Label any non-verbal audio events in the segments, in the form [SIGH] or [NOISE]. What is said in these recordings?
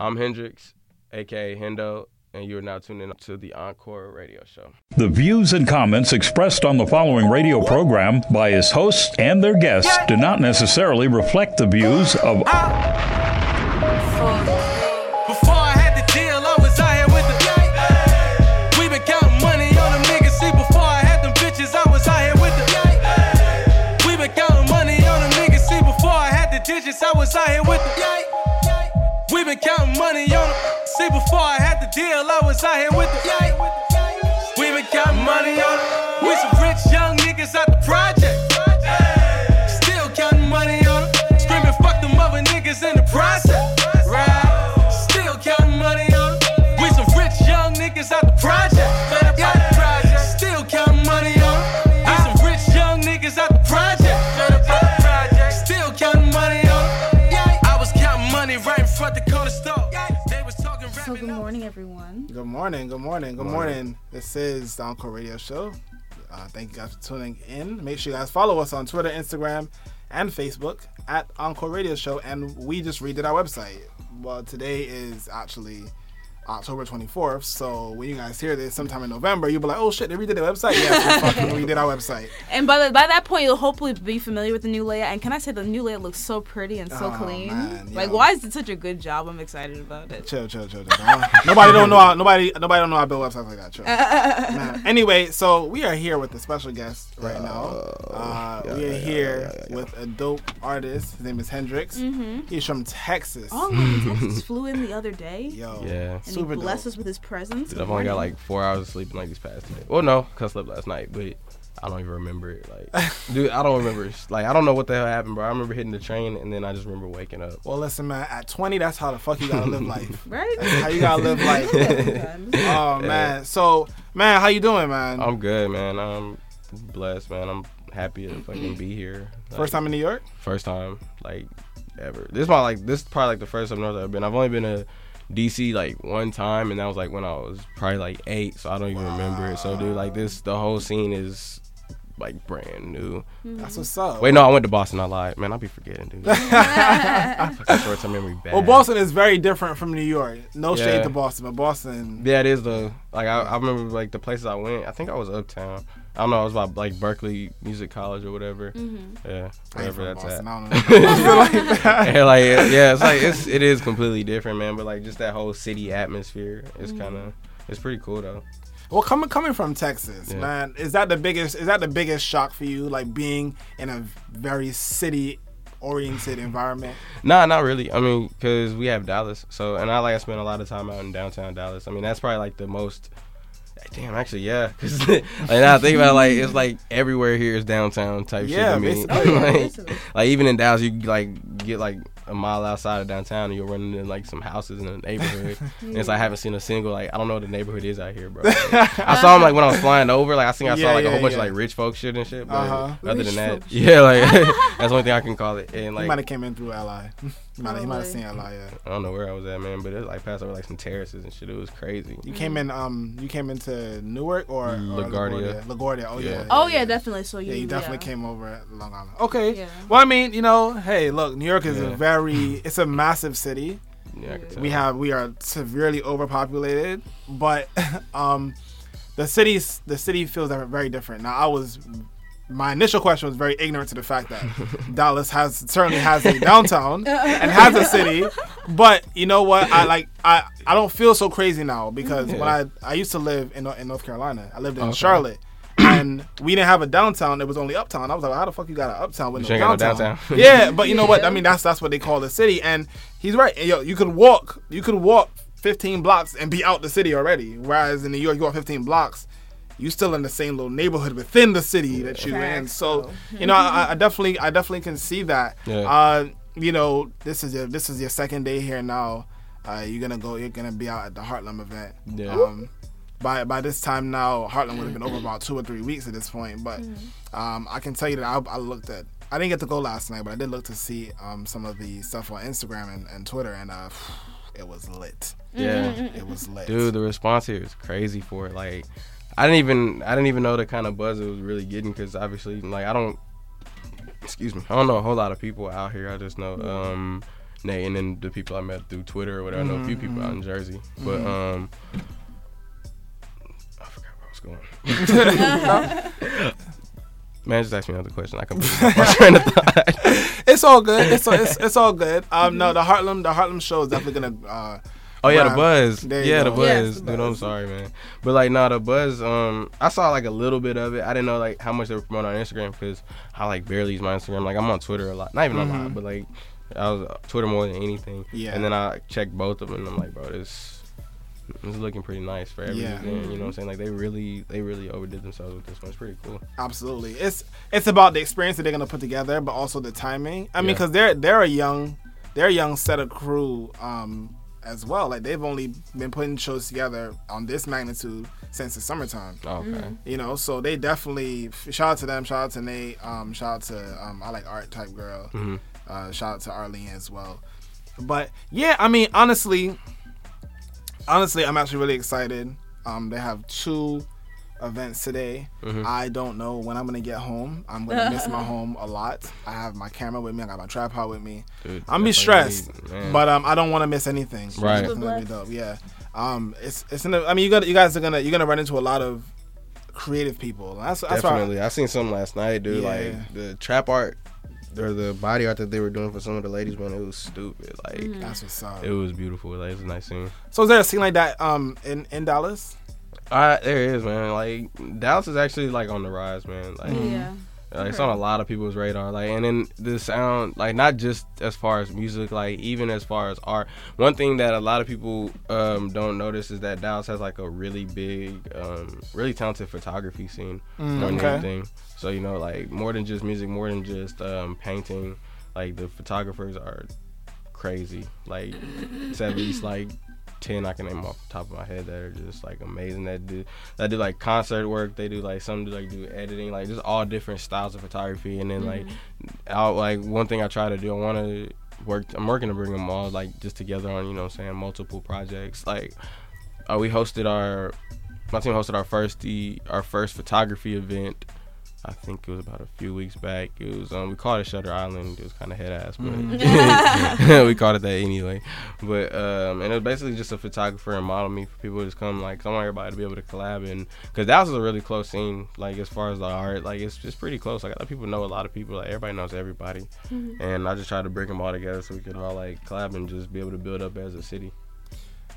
I'm Hendrix, aka Hendo, and you are now tuning in to the Encore Radio Show. The views and comments expressed on the following radio program by its hosts and their guests do not necessarily reflect the views of. I had the deal, I was out here with the. Everyone. Good morning, good morning, good morning. This is the Encore Radio Show. Uh, thank you guys for tuning in. Make sure you guys follow us on Twitter, Instagram, and Facebook at Encore Radio Show. And we just redid our website. Well, today is actually October 24th. So when you guys hear this sometime in November, you'll be like, oh shit, they redid the website? Yes, [LAUGHS] we fucking redid our website. And by the, by that point, you'll hopefully be familiar with the new layout. And can I say the new layout looks so pretty and so Oh, clean? man, like, yo. why is it such a good job? I'm excited about it. Chill, chill, chill, chill. [LAUGHS] Nobody don't know. How, nobody, nobody don't know how to build websites like that. Chill. [LAUGHS] Man. Anyway, so we are here with a special guest right now. Uh, we are here with a dope artist. His name is Hendrix. He's from Texas. Oh, my Texas flew in the other day. Yo, Yeah. And he super dope. us with his presence. Dude, I've only got like four hours of sleep in like these past two days. Well, no, cause I slept last night, but I don't even remember it. Like, [LAUGHS] dude, I don't remember. Like, I don't know what the hell happened, bro. I remember hitting the train and then I just remember waking up. Well, listen, man. At 20, that's how the fuck you gotta live life. [LAUGHS] Right? That's how you gotta live [LAUGHS] life. Oh man. So, man, how you doing, man? I'm good, man. I'm blessed, man. I'm happy to fucking be here. Like, First time in New York? First time, like ever. This is my like this is probably like the first time I've ever been. I've only been to DC like one time, and that was like when I was probably like eight, so I don't even remember it. So, dude, like this, the whole scene is like brand new. That's what's up. Wait, no, I went to Boston. I lied, man. I'll be forgetting, dude. [LAUGHS] Fucking short term memory bad. Well, Boston is very different from New York. No shade Yeah. to Boston, but Boston. Yeah, it is though. Like I, I remember like the places I went. I think I was uptown. I don't know. I was about like Berklee Music College or whatever. Mm-hmm. Yeah, I ain't wherever from that's Boston. at. I don't know. [LAUGHS] I feel like [LAUGHS] that. yeah, like yeah, it's like it's it is completely different, man. But like just that whole city atmosphere is mm-hmm. kind of it's pretty cool though. Well, coming coming from Texas, Yeah. man, is that the biggest? Is that the biggest shock for you? Like being in a very city oriented environment. Nah, not really. I mean, cause we have Dallas, so and I like I spend a lot of time out in downtown Dallas. I mean, that's probably like the most. Damn, actually, yeah. [LAUGHS] Cause like now I think about it, like it's like everywhere here is downtown type Yeah, shit to me. basically. [LAUGHS] Oh, yeah, like, basically. like even in Dallas, you like get like a mile outside of downtown and you're running into like some houses in the neighborhood. [LAUGHS] and it's like I haven't seen a single like I don't know what the neighborhood is out here, bro. Like, I saw them like when I was flying over. Like I think I Yeah, saw like a yeah, whole bunch yeah. of like rich folk shit and shit. But Uh-huh. other Rich than that, folk yeah, like that's the only thing I can call it. And he like might have came in through LI. he might have Probably. seen LI. Yeah. I don't know where I was at, man, but it like passed over like some terraces and shit. It was crazy. You came in. Um, you came into Newark or, or LaGuardia. LaGuardia. LaGuardia. Oh yeah. Yeah. Oh, yeah, definitely. So you, Yeah, you definitely yeah. came over at Long Island. Okay. Yeah. Well, I mean, you know, hey, look, New York is a very, it's a massive city. Yeah, I could tell. We have, we are severely overpopulated, but [LAUGHS] um, the city's, the city feels very different. Now, I was, my initial question was very ignorant to the fact that [LAUGHS] Dallas has certainly has a downtown and has a city, but you know what? I like, I, I don't feel so crazy now because when I, I used to live in, in North Carolina. I lived in Okay. Charlotte. and we didn't have a downtown. It was only uptown. I was like, how the fuck you got an uptown with You no ain't no downtown? downtown. [LAUGHS] yeah, but you know what? I mean, that's that's what they call the city. And he's right. Yo, you could walk. You could walk 15 blocks and be out the city already. Whereas in New York, you walk 15 blocks, you still in the same little neighborhood within the city that you're in. So you know, I, I definitely, I definitely can see that. Yeah. Uh, you know, this is your this is your second day here now. Uh, you're gonna go. You're gonna be out at the Heartland event. Yeah. Um, by by this time now, Heartland would have been over [CLEARS THROAT] about two or three weeks at this point. But Mm-hmm. um, I can tell you that I, I looked at. I didn't get to go last night, but I did look to see um, some of the stuff on Instagram and, and Twitter, and uh, [SIGHS] it was lit. Yeah. It was lit. Dude, the response here is crazy for it. Like, I didn't even I didn't even know the kind of buzz it was really getting because obviously, like, I don't. Excuse me. I don't know a whole lot of people out here. I just know, um, Nate, and then the people I met through Twitter or whatever. I know a few people out in Jersey, but um, I forgot where I was going. [LAUGHS] Man, just ask me another question. I completely lost [LAUGHS] my train of thought. It's all good. It's, it's it's all good. Um, no, the Harlem the Harlem show is definitely gonna. Uh, Oh yeah, the buzz. Yeah, the buzz. Yes, the Dude, I'm sorry, man. But like, nah, the buzz. Um, I saw like a little bit of it. I didn't know like how much they were promoting on Instagram because I like barely use my Instagram. Like I'm on Twitter a lot. Not even a lot, but like I was uh, Twitter more than anything. Mm-hmm. Yeah. And then I checked both of them. and I'm like, bro, this. This is looking pretty nice for every Yeah. you know what I'm saying? Like they really, they really overdid themselves with this one. It's pretty cool. Absolutely. It's it's about the experience that they're gonna put together, but also the timing. I mean, because they're they're a young they're a young set of crew um, as well. Like they've only been putting shows together on this magnitude since the summertime. Oh, okay. You know, so they definitely shout out to them. Shout out to Nate. Um, shout out to um, I like art type girl. Mhm. Uh, shout out to Arlene as well. But yeah, I mean, honestly, honestly, I'm actually really excited. Um, they have two events today. Mm-hmm. I don't know when I'm gonna get home. I'm gonna miss my home a lot. I have my camera with me. I got my tripod with me. Dude, I'm be stressed, what you need, man. but um, I don't want to miss anything. Right. It's gonna be dope. Yeah. Um, it's it's. In the, I mean, you got you guys are gonna you're gonna run into a lot of creative people. That's that's. Definitely. I seen some last night, dude. Yeah. Like the trap art or the body art that they were doing for some of the ladies, man, it was stupid. Like That's what's up. it was beautiful. Like it was a nice scene. So is there a scene like that um in in Dallas? Uh, there is, man. Like Dallas is actually like on the rise, man. Like, Yeah. like, it's on a lot of people's radar. Like, and then the sound, like, not just as far as music, like even as far as art. One thing that a lot of people um, don't notice is that Dallas has like a really big, um, really talented photography scene more than okay. anything. So you know, like more than just music, more than just um, painting. Like the photographers are crazy. Like it's at least like ten I can name off the top of my head that are just like amazing. That do that do like concert work. They do like some do like do editing. Like just all different styles of photography. And then like out like one thing I try to do. I want to work. I'm working to bring them all like just together on you know saying multiple projects. Like uh, we hosted our my team hosted our first the our first photography event. I think it was about a few weeks back. It was um we called it Shutter Island. It was kind of head ass, but [LAUGHS] we [LAUGHS] called it that anyway. But um and it was basically just a photographer and model me for people to just come like I want everybody to be able to collab and because that was a really close scene like as far as the art like it's just pretty close. Like a lot of people know a lot of people. Like everybody knows everybody, and I just tried to bring them all together so we could all like collab and just be able to build up as a city.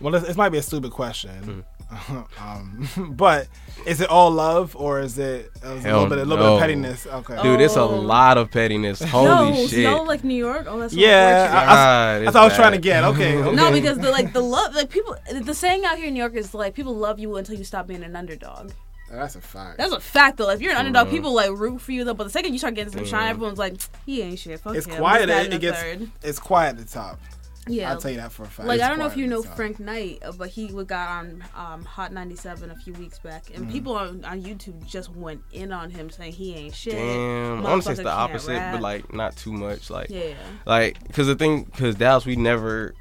Well, this, this might be a stupid question, Hmm. [LAUGHS] um, [LAUGHS] but is it all love or is it, uh, a Hell little bit a little bit of pettiness? Okay. Dude, it's a Oh. lot of pettiness. [LAUGHS] Holy no, shit! no, like New York. Oh, that's Yeah, unfortunate. I- God, That's it's what I was trying to get. Okay. okay. No, because the like the love like people the saying out here in New York is like people love you until you stop being an underdog. that's a fact. That's a fact though. If you're an Mm-hmm. underdog, people like root for you though. But the second you start getting some shine, everyone's like, he ain't shit. Fuck it's him. quiet. This, It, it the gets third. it's quiet at the top. Yeah. I'll tell you that for a fact. Like It's I don't know if you know the. Frank Knight, uh, but he w- got on um, Hot 97 a few weeks back, Mm. and people on, on YouTube just went in on him saying he ain't shit. Damn, I want to say it's the opposite, rap. but like not too much. Like, yeah, like because the thing, because Dallas, we never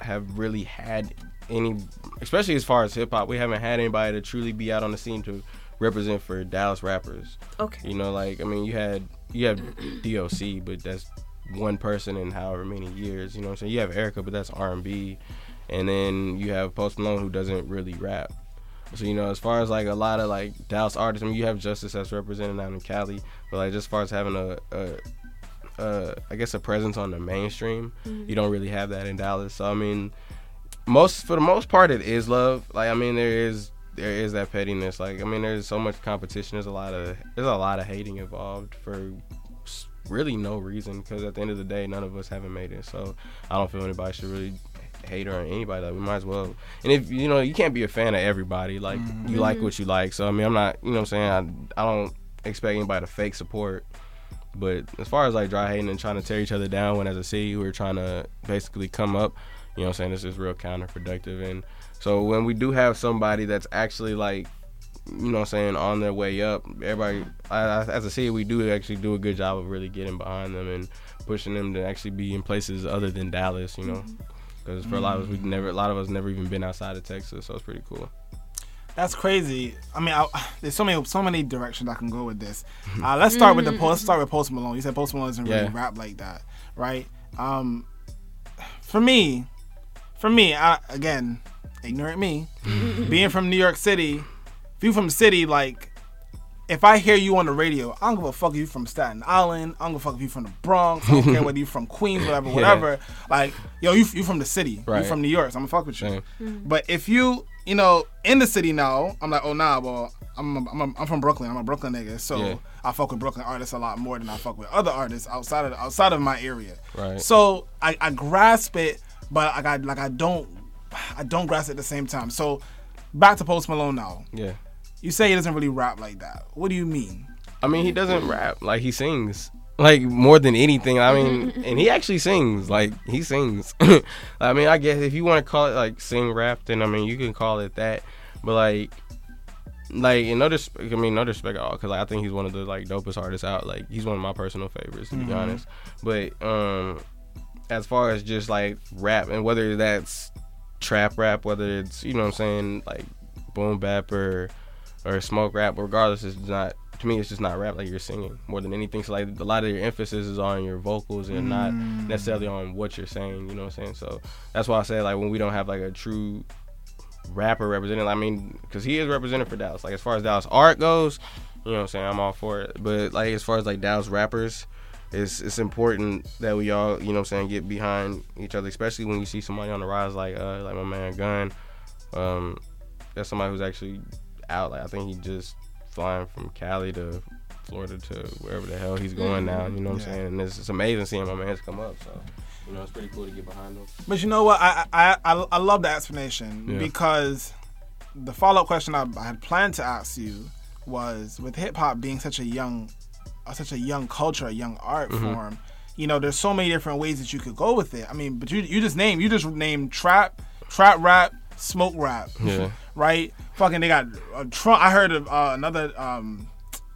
have really had any, especially as far as hip hop, we haven't had anybody to truly be out on the scene to represent for Dallas rappers. okay. You know, like I mean, you had you have DOC, but that's one person in however many years. You know what I'm saying? You have Erykah, but that's R and then you have Post Malone who doesn't really rap. So you know, as far as like a lot of like Dallas artists, I mean, you have Justice that's represented out in Cali, but like just as far as having a, I guess a presence on the mainstream, mm-hmm. you don't really have that in Dallas. So I mean, most for the most part, it is love. Like I mean, there is there is that pettiness. Like I mean, there's so much competition. There's a lot of there's a lot of hating involved for really no reason. Because at the end of the day, none of us haven't made it. So I don't feel anybody should really hate on anybody. Like we might as well. And if you know, you can't be a fan of everybody. Like mm-hmm. you like what you like. So I mean, I'm not. You know, what I'm saying I I don't expect anybody to fake support. But as far as like dry hating and trying to tear each other down when as a city we're trying to basically come up, you know what I'm saying, this is real counterproductive. And so when we do have somebody that's actually like, you know what I'm saying, on their way up, everybody, I, I, as a city, we do actually do a good job of really getting behind them and pushing them to actually be in places other than Dallas, you know. Because for a lot of us, we never, a lot of us never even been outside of Texas, so it's pretty cool. That's crazy. I mean, I, [SIGHS] there's so many so many directions I can go with this. [LAUGHS] Uh, let's start with the post. Let's start with Post Malone. You said Post Malone doesn't really Yeah. rap like that, right? Um, for me, for me, I, again, ignorant me, [LAUGHS] being from New York City, if you from the city, like, if I hear you on the radio, I don't give a fuck if you from Staten Island. I don't give a fuck if you from the Bronx. I don't care whether you from [LAUGHS] Queens, whatever, Yeah. whatever. Like, yo, you you from the city. Right. You from New York. So I'm gonna fuck with you. Same. Mm-hmm. But if you, you know, in the city now, I'm like, oh nah, well, I'm I'm, I'm, I'm from Brooklyn. I'm a Brooklyn nigga, so Yeah. I fuck with Brooklyn artists a lot more than I fuck with other artists outside of outside of my area. Right. So I, I grasp it, but I got like I don't I don't grasp it at the same time. So back to Post Malone now. Yeah. You say he doesn't really rap like that. What do you mean? I mean, he doesn't rap. Like he sings. Like more than anything. I mean, [LAUGHS] and he actually sings. Like he sings. [LAUGHS] I mean, I guess if you want to call it like sing rap, then I mean you can call it that. But like, like in no dis- I mean no disrespect at all, because like, I think he's one of the like dopest artists out. Like he's one of my personal favorites to be honest. But um, as far as just like rap and whether that's trap rap, whether it's you know what I'm saying like boom bap or or smoke rap, regardless, it's not to me. It's just not rap like you're singing more than anything. So like a lot of your emphasis is on your vocals and not necessarily on what you're saying. You know what I'm saying? So that's why I say like when we don't have like a true rapper representing. I mean, because he is represented for Dallas. Like as far as Dallas art goes, you know what I'm saying. I'm all for it. But like as far as like Dallas rappers. It's, it's important that we all, you know what I'm saying, get behind each other, especially when you see somebody on the rise like uh like my man Gunn. Um that's somebody who's actually out. Like I think he just flying from Cali to Florida to wherever the hell he's going now. You know what Yeah. I'm saying? And it's, it's amazing seeing my man's come up. So you know it's pretty cool to get behind him. But you know what? I I I, I love the explanation Yeah. because the follow up question I, I had planned to ask you was with hip hop being such a young, uh, such a young culture, a young art Mm-hmm. form. You know, there's so many different ways that you could go with it. I mean, but you you just name you just named trap, trap rap, smoke rap. Yeah. Right? Fucking, they got uh, trunk. I heard of uh, another um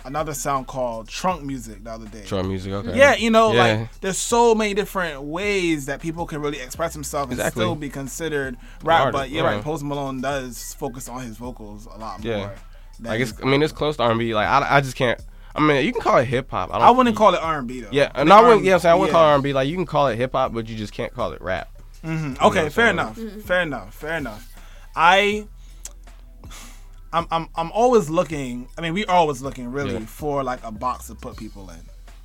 another sound called trunk music the other day. Trump music, okay. Yeah, you know, Yeah. like there's so many different ways that people can really express themselves and still be considered rap. Artist, but yeah, yeah. right. Post Malone does focus on his vocals a lot Yeah. more. than Like it's, I mean, it's close to R&B. Like I, I just can't. I mean, you can call it hip hop. I, I wouldn't call it R&B though. Yeah, I and think I wouldn't. Yeah, I'm saying I wouldn't yeah. call it R&B. Like you can call it hip hop, but you just can't call it rap. Mhm. Okay, know, fair so- enough. Fair enough. Fair enough. I I'm I'm I'm always looking. I mean, we're always looking really Yeah. for like a box to put people in.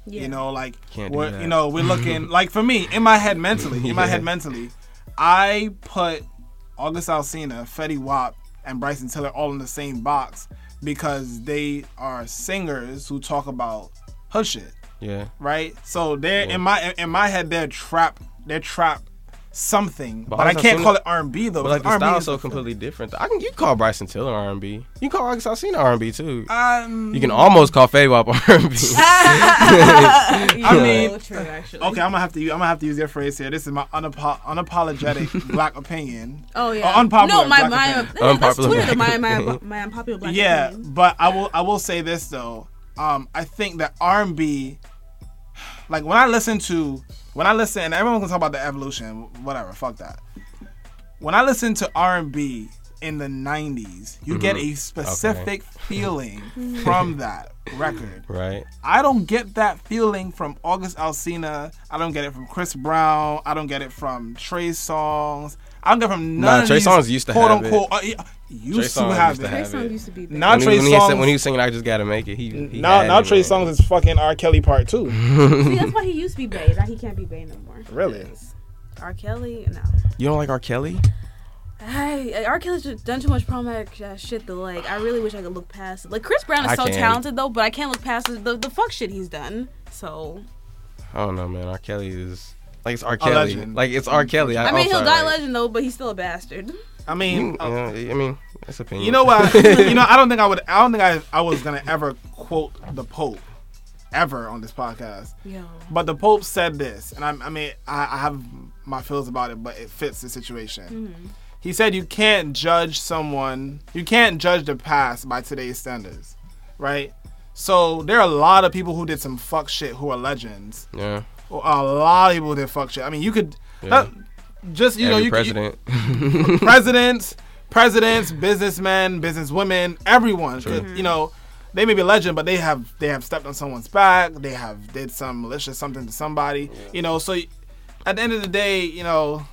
Yeah. You know, like we're, you know, we're looking [LAUGHS] like for me in my head mentally, in my Yeah. head mentally, I put August Alsina, Fetty Wap, and Bryson Tiller all in the same box because they are singers who talk about hood shit Yeah. right? So they're in my in my head they're trap they're trap something, but, But I can't Alsina- call it R and B though. But like the because R&B style's is so completely different. I can you call Bryson Tiller R&B. You can call August Alsina R&B too. Um, You can almost call Fetty Wap [LAUGHS] R&B. [LAUGHS] [LAUGHS] Mean- true, actually. okay, I'm gonna have to use, I'm gonna have to use your phrase here. This is my unapo- unapologetic black opinion. Oh yeah. Or unpopular No, my black my opinion. yeah, that's Twitter. black My my opinion. my unpopular black yeah, opinion. but I will I will say this though. Um, I think that R and B, like when I listen to when I listen, and everyone can talk about the evolution, whatever, fuck that. When I listen to R and B in the '90s, you get Mm-hmm. a specific [LAUGHS] feeling from that record. right. I don't get that feeling from August Alsina. I don't get it from Chris Brown. I don't get it from Trey Songz. I don't get from none Nah, of Trey these Songz used to quote have it. unquote. Uh, yeah, used to have used to it. have Trey. Songz used to be there. Now When he, Trey when, he said, when he was singing, I just gotta make it. He, he now had now Trey man. Songz is fucking R. Kelly part two. [LAUGHS] See, that's why he used to be Bay. Now he can't be Bay no more. Really? R. Kelly, no. You don't like R. Kelly? Hey, R. Kelly's just done too much problematic uh, shit though. Like, I really wish I could look past it. Like, Chris Brown is I so can. talented though, but I can't look past the, the, the fuck shit he's done. So, I don't know, man. R. Kelly is like it's R. Kelly. legend. Like it's R. Kelly. I, I mean, I'm he'll sorry, die like, legend though, but he's still a bastard. I mean, uh, uh, I mean, that's opinion. you know what? [LAUGHS] you know, I don't think I would. I don't think I, I was gonna ever quote the Pope ever on this podcast. Yo. But the Pope said this, and I, I mean, I, I have my feels about it, but it fits the situation. He said you can't judge someone, you can't judge the past by today's standards, right? So there are a lot of people who did some fuck shit who are legends. yeah. Or A lot of people who did fuck shit. I mean, you could Yeah. that- just you know Every you could- you- president. [LAUGHS] presidents, presidents, businessmen, businesswomen, everyone. could- You know, they may be a legend, but they have they have stepped on someone's back. They have did some malicious something to somebody. You know, so at the end of the day, you know,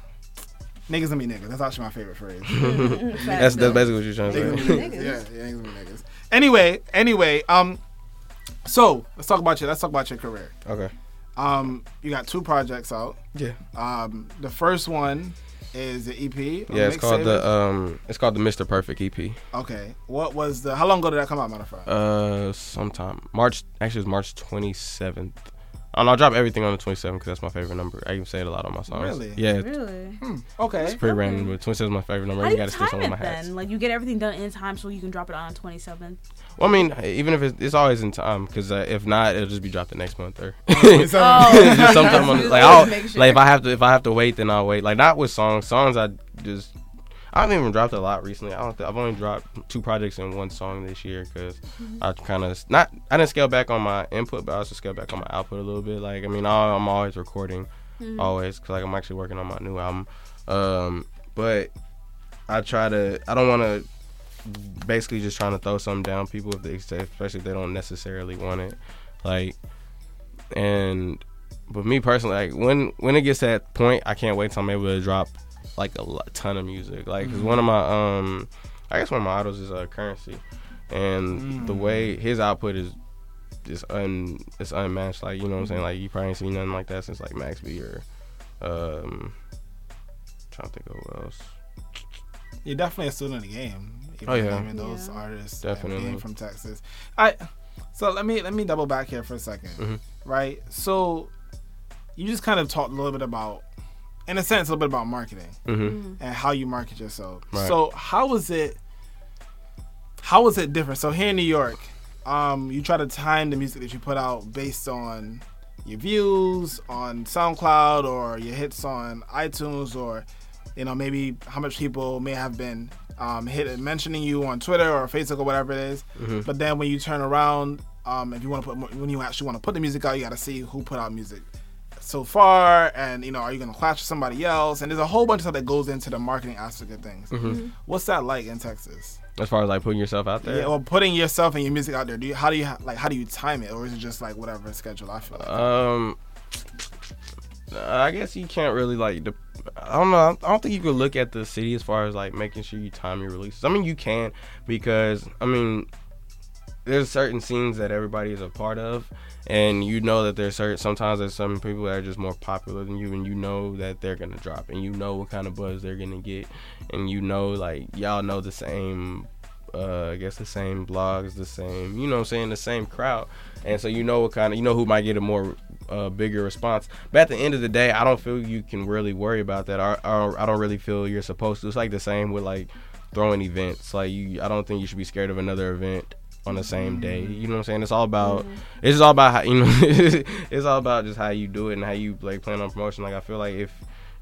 Niggas gonna be niggas. That's actually my favorite phrase. [LAUGHS] [LAUGHS] That's that's basically what you're trying to gonna say. niggas. Yeah, yeah, niggas gonna be niggas. Anyway, anyway, um, so let's talk about your let's talk about your career. Okay. Um, you got two projects out. Yeah. Um, the first one is the EP. Yeah, it's called the um, it's called the Mr. Perfect EP. Okay, what was the? How long ago did that come out, matter of fact? Uh, sometime March. Actually, it's March 27th. I don't I'll drop everything on the 27th because that's my favorite number. I even say it a lot on my songs. Really? Yeah, it's Really? okay, It's pretty random, but 27 is my favorite number. How you gotta stick time some of it my hats. then? Like you get everything done in time so you can drop it on 27th. Well, I mean, even if it's, it's always in time, because uh, if not, it'll just be dropped the next month or [LAUGHS] [LAUGHS] Oh. sometime on like [LAUGHS] I'll, sure. like if I have to if I have to wait, then I'll wait. Like not with songs. Songs I just I haven't even dropped a lot recently. I don't. Th- I've only dropped two projects and one song this year because I kind of not. I didn't scale back on my input, but I also scaled back on my output a little bit. Like I mean, I, I'm always recording, always because like I'm actually working on my new album. Um, but I try to. I don't want to. Basically, just trying to throw something down people if they, especially if they don't necessarily want it. Like, and but me personally, like when when it gets to that point, I can't wait till I'm able to drop like a lot, ton of music. Like, cause one of my um, I guess one of my idols is uh, Curren$y, and the way his output is just un it's unmatched. Like you know what I'm saying? Like you probably ain't seen nothing like that since like Max B or um, trying to think of who else. You're definitely a student of the game. You Oh, yeah. naming those Yeah. artists, Definitely. being from Texas. I so let me let me double back here for a 2nd Mhm. right? So you just kind of talked a little bit about, in a sense, a little bit about marketing hmm and how you market yourself. Right. So how was it? How was it different? So here in New York, um, you try to time the music that you put out based on your views on SoundCloud or your hits on iTunes or you know maybe how much people may have been um, hit mentioning you on Twitter or Facebook or whatever it is. But then when you turn around, um, if you want to put when you actually want to put the music out, you got to see who put out music so far, and you know, are you gonna clash with somebody else? And there's a whole bunch of stuff that goes into the marketing aspect of things. What's that like in Texas? As far as like putting yourself out there. Yeah, well, putting yourself and your music out there. Do you how do you like how do you time it, or is it just like whatever schedule? I feel like. Um, I guess you can't really like. De- I don't know. I don't think you could look at the city as far as like making sure you time your releases. I mean, you can because I mean, there's certain scenes that everybody is a part of, and you know that there's certain. Sometimes there's some people that are just more popular than you, and you know that they're gonna drop, and you know what kind of buzz they're gonna get, and you know like y'all know the same. Uh, I guess the same blogs, the same, you know, what I'm saying the same crowd, and so you know what kind of, you know, who might get a more uh, bigger response. But at the end of the day, I don't feel you can really worry about that. I, I, I don't really feel you're supposed to. It's like the same with like throwing events. Like you, I don't think you should be scared of another event on the same day. You know what I'm saying? It's all about. Mm-hmm. It's just all about how you know. [LAUGHS] it's all about just how you do it and how you like plan on promotion. Like I feel like if.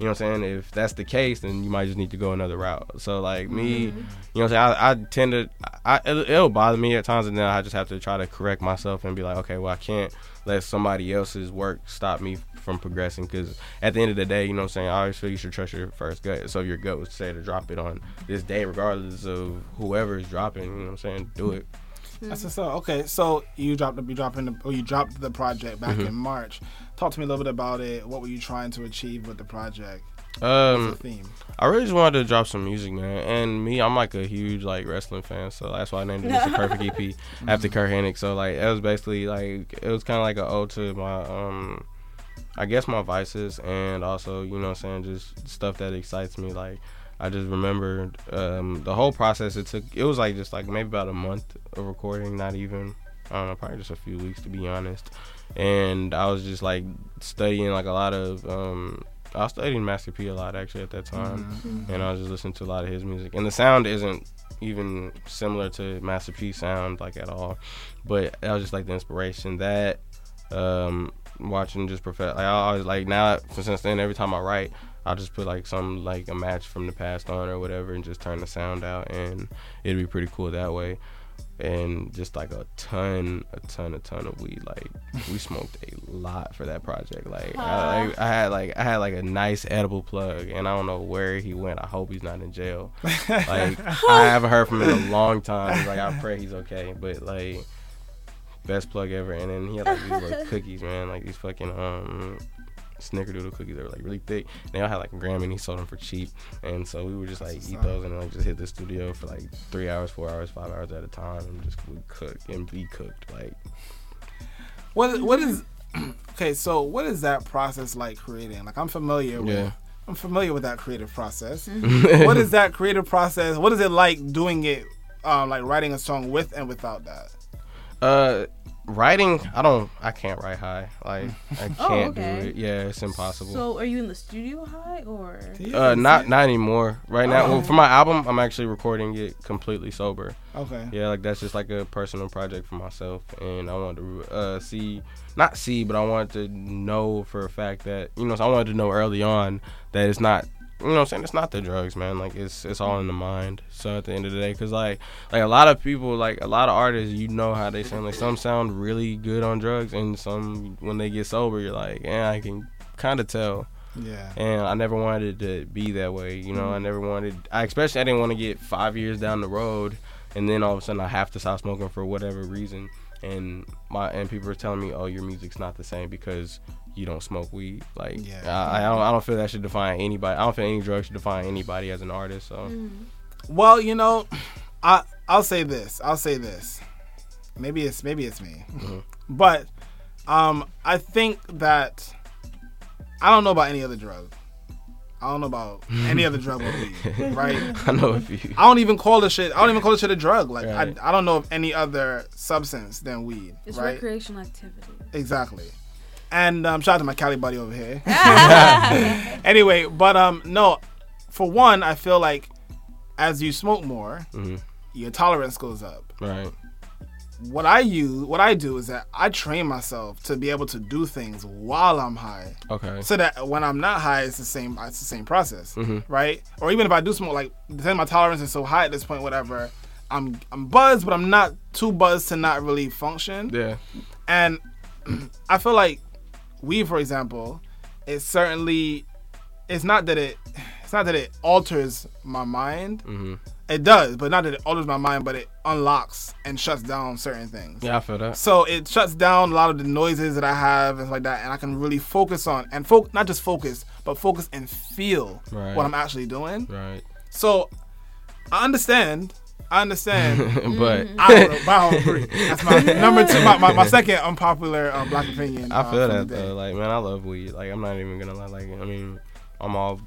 You know what I'm saying? If that's the case, then you might just need to go another route. So like me, mm-hmm. you know what I'm saying? I, I tend to, I, it'll, it'll bother me at times, and then I just have to try to correct myself and be like, okay, well, I can't let somebody else's work stop me from progressing. Because at the end of the day, you know what I'm saying? I always feel you should trust your first gut. So if your gut would say to drop it on this day, regardless of whoever is dropping, you know what I'm saying? Do it. That's what's up. Okay, so you dropped the you dropping the or you dropped the project back Mm-hmm. in March. Talk to me a little bit about it. What were you trying to achieve with the project? Um, the theme? I really just wanted to drop some music, man. And me, I'm like a huge like wrestling fan, so that's why I named it the [LAUGHS] Perfect EP after Curt Hennig. So like it was basically like it was kind of like an ode to my um, I guess my vices and also you know what I'm saying just stuff that excites me. Like I just remembered um, the whole process. It took it was like just like maybe about a month of recording, not even I don't know, probably just a few weeks to be honest. And I was just like studying like a lot of um, I was studying Master P a lot actually at that time, and I was just listening to a lot of his music. And the sound isn't even similar to Master P sound like at all, but that was just like the inspiration that um, watching just perfect. Like, I always like now since then every time I write. I'll just put like some like a match from the past on or whatever and just turn the sound out and it'd be pretty cool that way and just like a ton, a ton, a ton of weed. Like we smoked a lot for that project. Like I, like, I had like I had like a nice edible plug, and I don't know where he went. I hope he's not in jail. [LAUGHS] Like I haven't heard from him in a long time. Like I pray he's okay. But like best plug ever. And then he had like these little [LAUGHS] cookies, man. Like these fucking um. Snickerdoodle cookies. They were like really thick. They all had like a gram and he sold them for cheap. And so we would just like eat those and like just hit the studio for like three hours, four hours, five hours at a time and just would cook and be cooked. Like What what is [CLEARS THROAT] okay? So what is that process like creating? Like I'm familiar with. Yeah. I'm familiar with that creative process. what is [LAUGHS] that creative process? What is it like doing it, um, like writing a song with and without that? Uh, writing, I don't, I can't write high. Like [LAUGHS] I can't Oh, okay. do it. Yeah, it's impossible. So are you in the studio high or? uh, not not anymore. Right now, well, for my album, I'm actually recording it completely sober. Okay. Yeah, like that's just like a personal project for myself, and I wanted to uh, see, not see, but I wanted to know for a fact that you know, so I wanted to know early on that it's not. You know what I'm saying? It's not the drugs, man. Like it's it's all in the mind. So at the end of the day, cause like like a lot of people, like a lot of artists, you know how they sound. Like some sound really good on drugs, and some when they get sober, you're like, yeah, I can kind of tell Yeah. and I never wanted it to be that way. You know, I mm-hmm. never wanted. I especially I didn't want to get five years down the road, and then all of a sudden I have to stop smoking for whatever reason. And my and people are telling me, oh, your music's not the same because you don't smoke weed. Like, Yeah. I, I don't. I don't feel that should define anybody. I don't feel any drug should define anybody as an artist. So Well, you know, I I'll say this. I'll say this. Maybe it's maybe it's me, but um, I think that I don't know about any other drug. I don't know about any other drug but weed, [LAUGHS] right? I know if you. I don't even call this shit. I don't even call this shit a drug. Like Right. I, I don't know of any other substance than weed, It's right? recreational activity. Exactly. And um, shout out to my Cali buddy over here. [LAUGHS] [LAUGHS] anyway, but um, no, for one, I feel like as you smoke more, Mhm. your tolerance goes up. Right. What I use, what I do is that I train myself to be able to do things while I'm high, Okay. so that when I'm not high, it's the same. It's the same process, Mhm. right? Or even if I do smoke, like then my tolerance is so high at this point, whatever. I'm I'm buzzed, but I'm not too buzzed to not really function. Yeah. And [CLEARS THROAT] I feel like weed, for example, it certainly it's not that it it's not that it alters my mind. hmm It does, but not that it alters my mind, but it unlocks and shuts down certain things. Yeah, I feel that. So it shuts down a lot of the noises that I have and like that, and I can really focus on and fo- not just focus, but focus and feel Right. what I'm actually doing. Right. So I understand. I understand. [LAUGHS] but I don't, I don't agree. That's my [LAUGHS] number two. My, my, my second unpopular uh, black opinion. I uh, feel from that though. Like, man, I love weed. Like, I'm not even gonna lie. Like, I mean, I'm all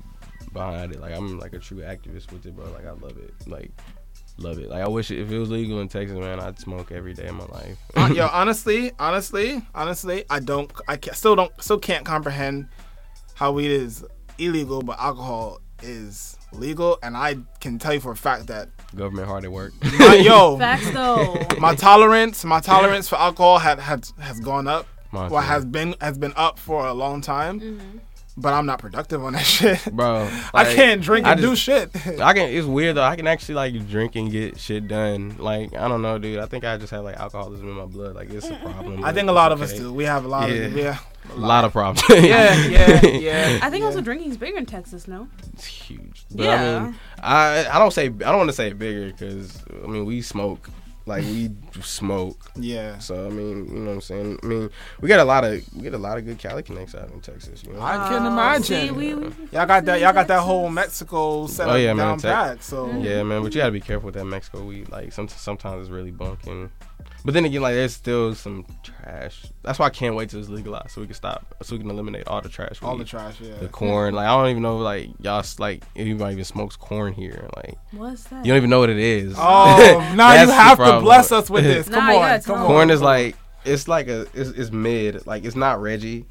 behind it. Like, I'm like a true activist with it, bro. Like, I love it. Like, love it. Like, I wish it, if it was legal in Texas, man, I'd smoke every day of my life. Uh, yo, [LAUGHS] honestly, honestly, honestly, I don't, I ca still don't, still can't comprehend how weed is illegal, but alcohol is legal, and I can tell you for a fact that, Government hard at work. [LAUGHS] my, yo, Facts though. my tolerance, my tolerance for alcohol had, had has gone up. Mine Well, too. has been has been up for a long time, Mm-hmm. But I'm not productive on that [LAUGHS] shit. bro. I can't drink I and do shit. I can. It's weird though. I can actually like drink and get shit done. Like I don't know, dude. I think I just have like alcoholism in my blood. Like it's a [LAUGHS] problem. I think a it's lot of us do. We have a lot Yeah. of yeah, A lot of problems. [LAUGHS] yeah, yeah, yeah. I think yeah. also drinking is bigger in Texas, no? it's huge. But I mean, I I don't say I don't want to say bigger because I mean we smoke like we smoke. Yeah. So I mean, you know what I'm saying. I mean, we got a lot of we get a lot of good Cali connects out in Texas. You know. I can Oh, imagine. See, we, we, Y'all got that. Y'all got that whole Mexico set Oh, up yeah, man, down back. So yeah, man, but you gotta be careful with that Mexico weed. Like some, sometimes it's really bunking. But then again, like there's still some trash. That's why I can't wait till it's legalized so we can stop, so we can eliminate all the trash. all the trash. Yeah. the corn. Like I don't even know, like y'all, like if anybody even smokes corn here. Like what's that? you don't even know what it is. Oh, [LAUGHS] now you have to bless us with [LAUGHS] this. Come Nah, you on, come on. corn is like it's like a it's, it's mid. Like it's not Reggie,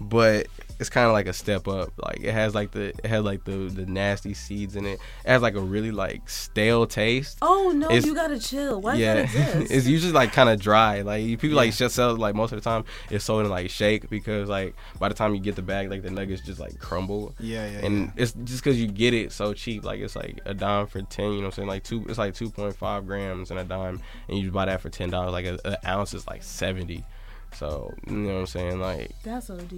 but it's kind of like a step up. Like it has like the it has like the the nasty seeds in it. It has like a really like stale taste. oh no, It's- you gotta chill. Why yeah, [LAUGHS] does it's usually like kind of dry. Like you- people like just sell like most of the time it's sold in like shake because like by the time you get the bag like the nuggets just like crumble. Yeah, yeah. And yeah. it's just because you get it so cheap, like it's like a dime for ten. You know what I'm saying? Like two, it's like two point five grams in a dime, and you buy that for ten dollars. Like an ounce is like seventy. So you know what I'm saying? Like That's OD.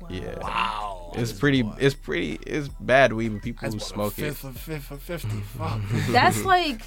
Wow. yeah, Wow. it's pretty, it's pretty, it's bad weed, but people That's who smoke a it. fifth of fifth of fifty. [LAUGHS] Fuck. That's like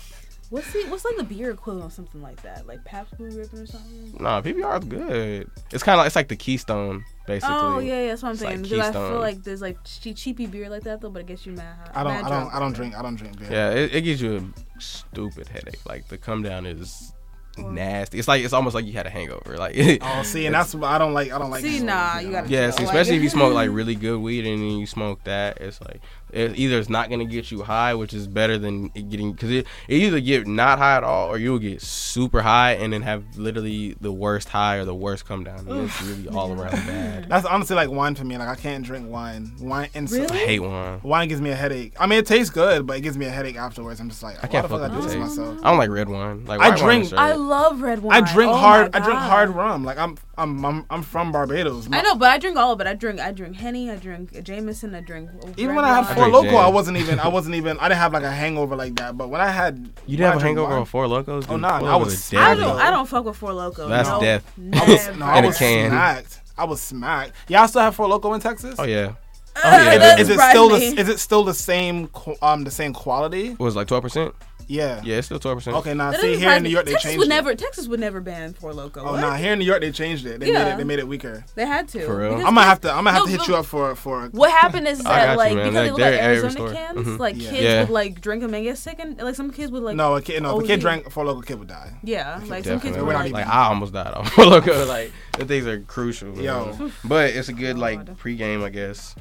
What's the what's like the beer equivalent of something like that? Like Pabst Blue Ribbon or something? Nah, PBR is good. It's kind of like it's like the Keystone basically. Oh yeah, yeah, that's what I'm It's saying. because I feel like there's like che- cheapy beer like that though, but it gets you mad. I don't. mad I don't. I don't drink. I don't drink beer. Yeah, it, it gives you a stupid headache. Like the come down is nasty. It's like it's almost like you had a hangover. Like [LAUGHS] Oh, see, and that's [LAUGHS] what I don't like. I don't like. See, hangovers, nah, you you gotta- Yeah, see, especially if you smoke like [LAUGHS] really good weed and then you smoke that, it's like it, either it's not gonna get you high, which is better than it getting because it, it either get not high at all or you'll get super high and then have literally the worst high or the worst come down, and it's really all around [LAUGHS] bad. That's honestly like wine for me. Like I can't drink wine. Wine and I hate wine. wine gives me a headache. I mean, it tastes good, but it gives me a headache afterwards. I'm just like, I can't fuck fuck with do this to myself? I don't like red wine. Like I white wine drink- I love red wine. I drink Oh hard. my I drink hard rum. Like I'm, I'm, I'm, I'm from Barbados. I know, but I drink all of it. I drink, I drink Henny, I drink Jameson, I drink. Even when I had wine. Four Loco, gin. I wasn't even. I wasn't even. I didn't have like a hangover like that. But when I had, You didn't have I a drink hangover wine- on Four Locos? Oh, Dude, nah, I was is sick. I don't, I don't fuck with Four Loco. That's no, death. I was, no, I was smacked. I was smacked. Y'all still have Four Loco in Texas? Oh yeah, Oh, yeah. [LAUGHS] that Is it still the? Is it still the same? Um, the same quality? what was it, like twelve percent? Yeah. Yeah, it's still twelve percent. Okay, now That see here in New. York they Texas changed would it. never. Texas would never ban Four Loco. Oh no, nah, here in New York they changed it. They made it. They made it weaker. They had to. For real? I'm gonna have to. I'm gonna have No, to hit but- you up for for. What happened is [LAUGHS] I that you, like man. because Like, they look they're like at every Arizona store. cans, Mhm. like Yeah. kids Yeah. would like drink them and get sick, and like some kids would like No, a kid. No, if a kid drank Four Loco, kid would die. Yeah, like some kids Definitely. were We're not like, even- Like I almost died off [LAUGHS] Four Loco. Like the things are crucial. man. Yo. but it's a good like God. pregame, I guess.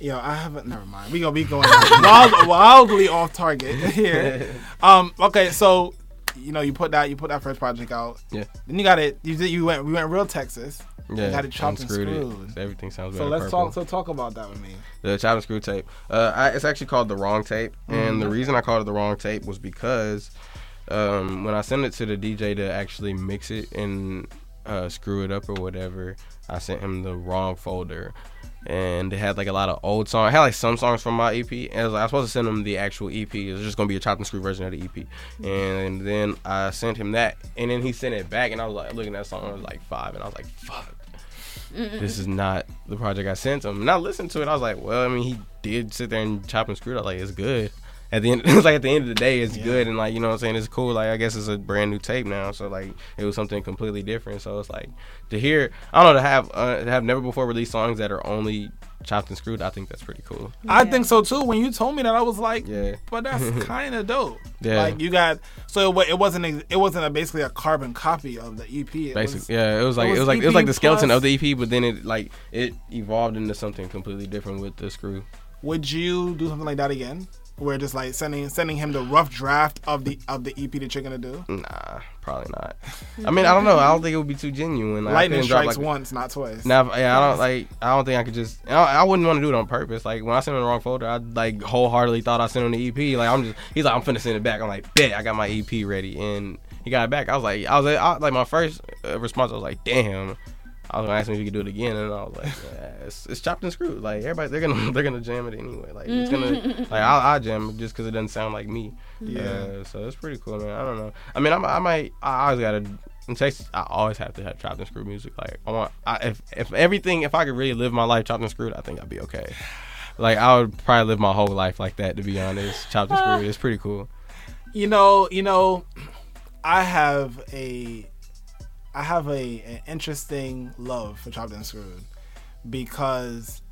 Yo, I haven't. Never mind. We gonna be going [LAUGHS] wild, wildly off target [LAUGHS] here. [LAUGHS] Um. Okay. So, you know, you put that you put that first project out. Yeah. Then you got it. You did. You went. We went real Texas. Yeah, got it chopped and screwed. It. So everything sounds So let's purple. talk. So talk about that with me. the chopped and screw tape. Uh, I, it's actually called the wrong tape, and Mm-hmm. the reason I called it the wrong tape was because um, when I sent it to the DJ to actually mix it and uh, screw it up or whatever, I sent him the wrong folder, and it had like a lot of old songs. I had like some songs from my EP, and I was, I was supposed to send him the actual EP. It was just gonna be a chopped and screw version of the EP, and then I sent him that, and then he sent it back, and I was like looking at that song, I was like five, and I was like, fuck this is not the project I sent him. And I listened to it. I was like, well, I mean, he did sit there and chop and screw it. I was like, it's good. At the end, [LAUGHS] it's like at the end of the day, it's good, and like you know what I'm saying, it's cool. Like I guess it's a brand new tape now, so like it was something completely different. So it's like to hear, I don't know, to have uh, to have never before released songs that are only chopped and screwed. I think that's pretty cool. I think so too. When you told me that, I was like, Yeah. but that's [LAUGHS] kind of dope. Yeah. Like you got. So it, it wasn't. ex- It wasn't a, basically a carbon copy of the EP. It was- Basically, yeah, it was like it was was, like it was like the skeleton plus- of the EP, but then it like it evolved into something completely different with the screw. Would you do something like that again? Where just like sending sending him the rough draft of the of the EP that you're gonna do. Nah, probably not. I mean, I don't know. I don't think it would be too genuine. Like, Lightning strikes like, once, not twice. Now, yeah, I don't like. I don't think I could just. I, I wouldn't want to do it on purpose. Like when I sent him the wrong folder, I like wholeheartedly thought I sent him the EP. Like I'm just. He's like, I'm finna send it back. I'm like, bet I got my EP ready, and he got it back. I was like, I was like, I, like my first uh, response. I was like, damn. I was gonna ask him if he could do it again, and I was like, [LAUGHS] yeah, it's, it's chopped and screwed. Like everybody, they're gonna [LAUGHS] they're gonna jam it anyway. Like it's gonna [LAUGHS] like I'll, I'll jam it just because it doesn't sound like me. Yeah. Uh, so it's pretty cool, man. I don't know. I mean, I, I might. I always gotta. In Texas, I always have to have chopped and screwed music. Like I want, I, if if everything, if I could really live my life chopped and screwed, I think I'd be okay. Like I would probably live my whole life like that. To be honest, chopped and screwed, it's pretty cool. You know, you know, I have a, I have a an interesting love for Chopped and Screwed because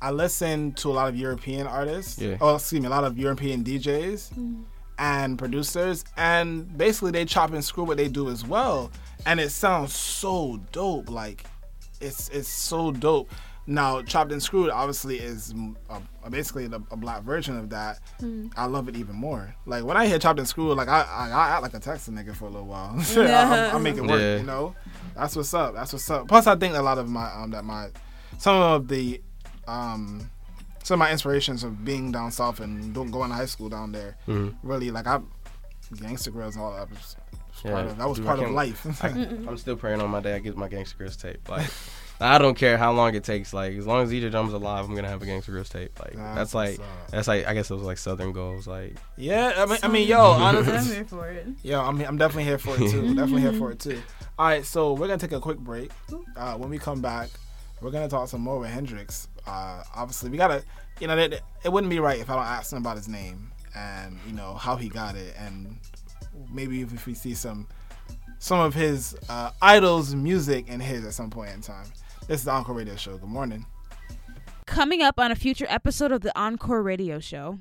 I listen to a lot of European artists. Yeah. Oh, excuse me, a lot of European DJs mm-hmm. and producers, and basically they chop and screw what they do as well, and it sounds so dope. Like, it's it's so dope. Now, chopped and screwed obviously is mm, a, a- basically the, a black version of that. I love it even more. Like when I hear chopped and screwed, like I I, I act like a Texas nigga for a little while. I, I make it work, Yeah. you know. That's what's up. That's what's up. Plus, I think a lot of my um that my some of the um some of my inspirations of being down south and doing, going to high school down there really like I Gangsta Grillz and all that. Was, was Yeah, part of, that was dude, part of can't- life. I, [LAUGHS] I'm still praying on my dad get my Gangsta Grillz tape. Like I don't care how long it takes. Like as long as DJ Drama's alive, I'm gonna have a Gangsta Grillz tape. Like That's that's like what's that's like I guess it was like Southern goals. Like yeah, I mean, I mean, yo, honestly, I'm here for it. Yo, I'm I'm definitely here for it too. [LAUGHS] definitely here for it too. All right, so we're gonna take a quick break. Uh, when we come back, we're gonna talk some more with Hendrix. Uh, obviously, we gotta, you know, it, it wouldn't be right if I don't ask him about his name. and you know how he got it, and maybe if, if we see some some of his uh, idols' music and his at some point in time. This is the Encore Radio Show. Good morning. Coming up on a future episode of the Encore Radio Show.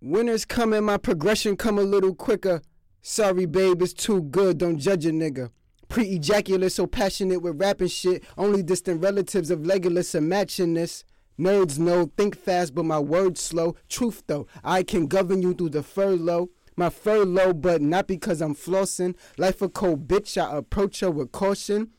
Winners coming, my progression come a little quicker. Sorry, babe, it's too good, don't judge a nigga. Pre ejaculate, so passionate with rapping shit. Only distant relatives of Legolas are matching this. Nerds know, think fast, but my words slow. Truth though, I can govern you through the furlough. My furlough, but not because I'm flossing. Life a cold bitch, I approach her with caution.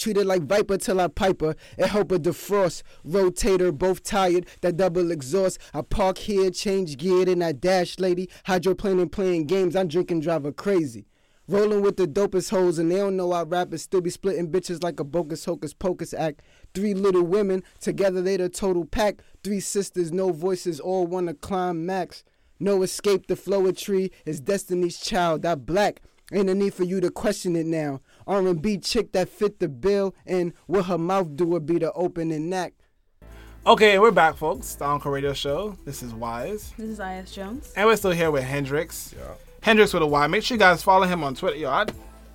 Treat it like Viper till I piper. It help her defrost. Rotator, both tired. That double exhaust. I park here, change gear, then I dash, lady. Hydroplaning, playing games. I'm drinking, drive her crazy. Rolling with the dopest hoes, and they don't know our rappers still be splitting bitches like a bogus hocus pocus act. Three little women, together they the total pack. Three sisters, no voices, all wanna climb max. No escape, the flower tree is destiny's child. That black, ain't a need for you to question it now. R&B chick that fit the bill, and what her mouth do would be the opening neck. Okay, we're back, folks. The Encore Radio Show. This is Wise, This is I.S. Jones. and we're still here with Hyndrix. Yeah. Hyndrix with a Y. Make sure you guys follow him on Twitter. Yo, I,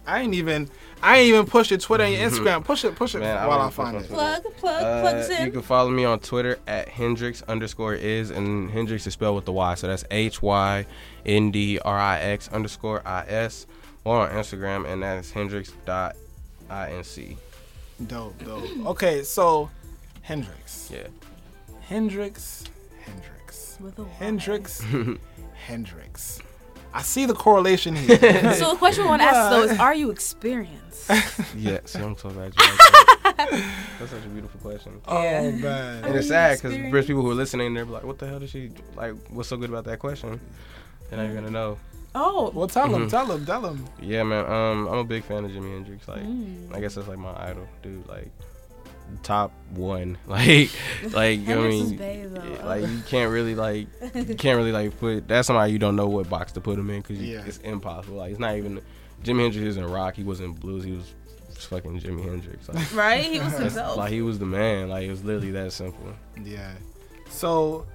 I ain't even, I ain't even push your Twitter and your [LAUGHS] Instagram. Push it, push it Man, I while don't I push find it. Plug, plug, Uh, plugs in. you can follow me on Twitter at Hyndrix underscore is and Hyndrix is spelled with the Y, so that's H Y N D R I X underscore I S, or on Instagram and that's Hyndrix dot I N C. Dope, dope. Okay, so Hyndrix, Yeah. Hyndrix, Hyndrix, With a Y. Hyndrix, [LAUGHS] Hyndrix. I see the correlation here. [LAUGHS] So the question we want to ask though is, [LAUGHS] are you experienced? yes, I'm so glad you asked. That's such a beautiful question. oh man. And it's sad because there's people who are listening. They're like, "What the hell did she like? What's so good about that question?" They're not even gonna know. Oh, Well, tell Mm-hmm. him, tell him, tell him. Yeah, man. Um, I'm a big fan of Jimi Hendrix. Like, Mm. I guess that's like my idol, dude. Like, top one. [LAUGHS] Like, like you know I mean, bae. Yeah, like you can't really like, you can't really like put. That's somebody you don't know what box to put him in because Yeah. it's impossible. Like, it's not even. Jimi Hendrix isn't rock. He wasn't blues. He was fucking Jimi Hendrix. Like, [LAUGHS] right? He was himself. like he was the man. Like it was literally that simple. Yeah. So,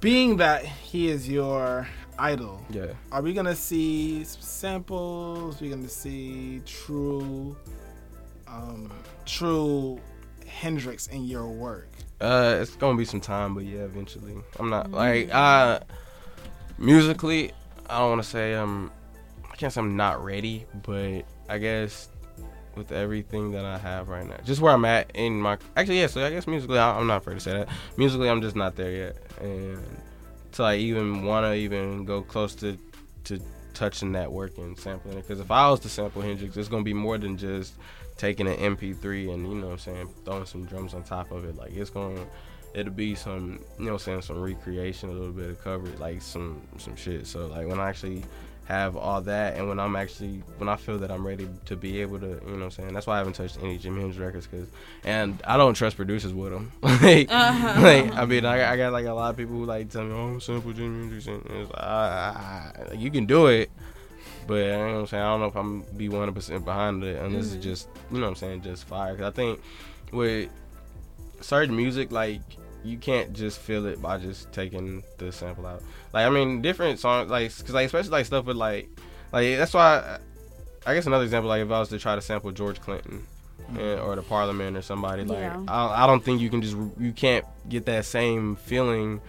being that he is your idol, Yeah. are we gonna see some samples? we gonna see true, um, true Hendrix in your work? Uh, it's gonna be some time, but yeah, eventually. I'm not like uh, musically. I don't want to say um, I can't say I'm not ready, but I guess with everything that I have right now, just where I'm at in my actually yeah. So I guess musically, I, I'm not afraid to say that. Musically, I'm just not there yet, and to like even want to even go close to to touching that work and sampling it. Because if I was to sample Hendrix, it's gonna be more than just taking an MP3 and you know what I'm saying throwing some drums on top of it. Like it's gonna it'll be some you know what I'm saying some recreation, a little bit of cover, like some some shit. So like when I actually have all that and when I'm actually when I feel that I'm ready to be able to you know what I'm saying? That's why I haven't touched any Jimi Hendrix records because and I don't trust producers with them [LAUGHS] like, uh-huh. [LAUGHS] like I mean I, I got like a lot of people who like tell me oh sample Jimi Hendrix and it's like, I, I, like, you can do it but you know what I'm saying? I don't know if I'm be 100 percent behind it unless it's mm. just you know what I'm saying just fire 'Cause I think with certain music like you can't just feel it by just taking the sample out. Like I mean, different songs, like because like especially like stuff with like, like that's why. I, I guess another example, like if I was to try to sample George Clinton, and, mm-hmm. or the Parliament or somebody, like Yeah. I, I don't think you can just you can't get that same feeling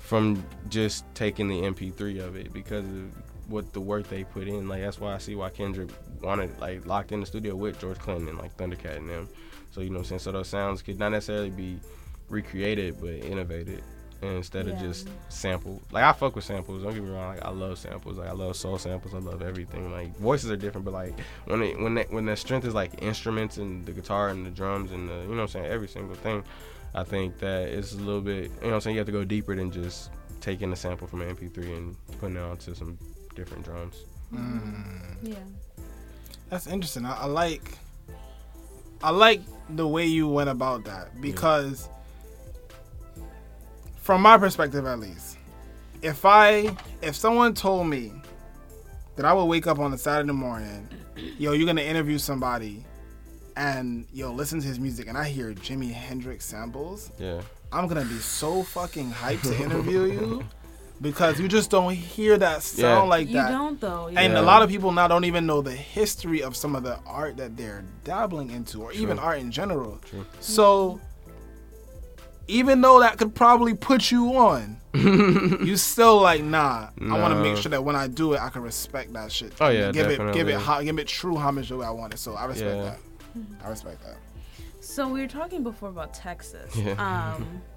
from just taking the MP3 of it because of what the work they put in. Like that's why I see why Kendrick wanted like locked in the studio with George Clinton and like Thundercat and them. So you know what I'm saying. So those sounds could not necessarily be recreated but innovated instead of just sample. Like I fuck with samples. Don't get me wrong. Like I love samples. Like I love soul samples. I love everything. Like voices are different, but like when it when that when the strength is like instruments and the guitar and the drums and the you know what I'm saying every single thing. I think that it's a little bit you know what I'm saying. You have to go deeper than just taking a sample from an MP3 and putting it onto some different drums. Mm. yeah. That's interesting. I, I like I like the way you went about that because from my perspective at least, if I if someone told me that I would wake up on a Saturday morning, [CLEARS THROAT] yo, you're gonna interview somebody and yo, listen to his music and I hear Jimi Hendrix samples, Yeah. I'm gonna be so fucking hyped to interview [LAUGHS] you. because you just don't hear that sound Yeah. like that. You don't though. And Yeah. a lot of people now don't even know the history of some of the art that they're dabbling into, or even art in general. True. So, even though that could probably put you on, [LAUGHS] you still like, nah. I want to make sure that when I do it, I can respect that shit. Oh, yeah, give it, give it, ho- give it true homage the way I want it. So I respect Yeah. that. I respect that. So we were talking before about Texas. Yeah. Um, [LAUGHS]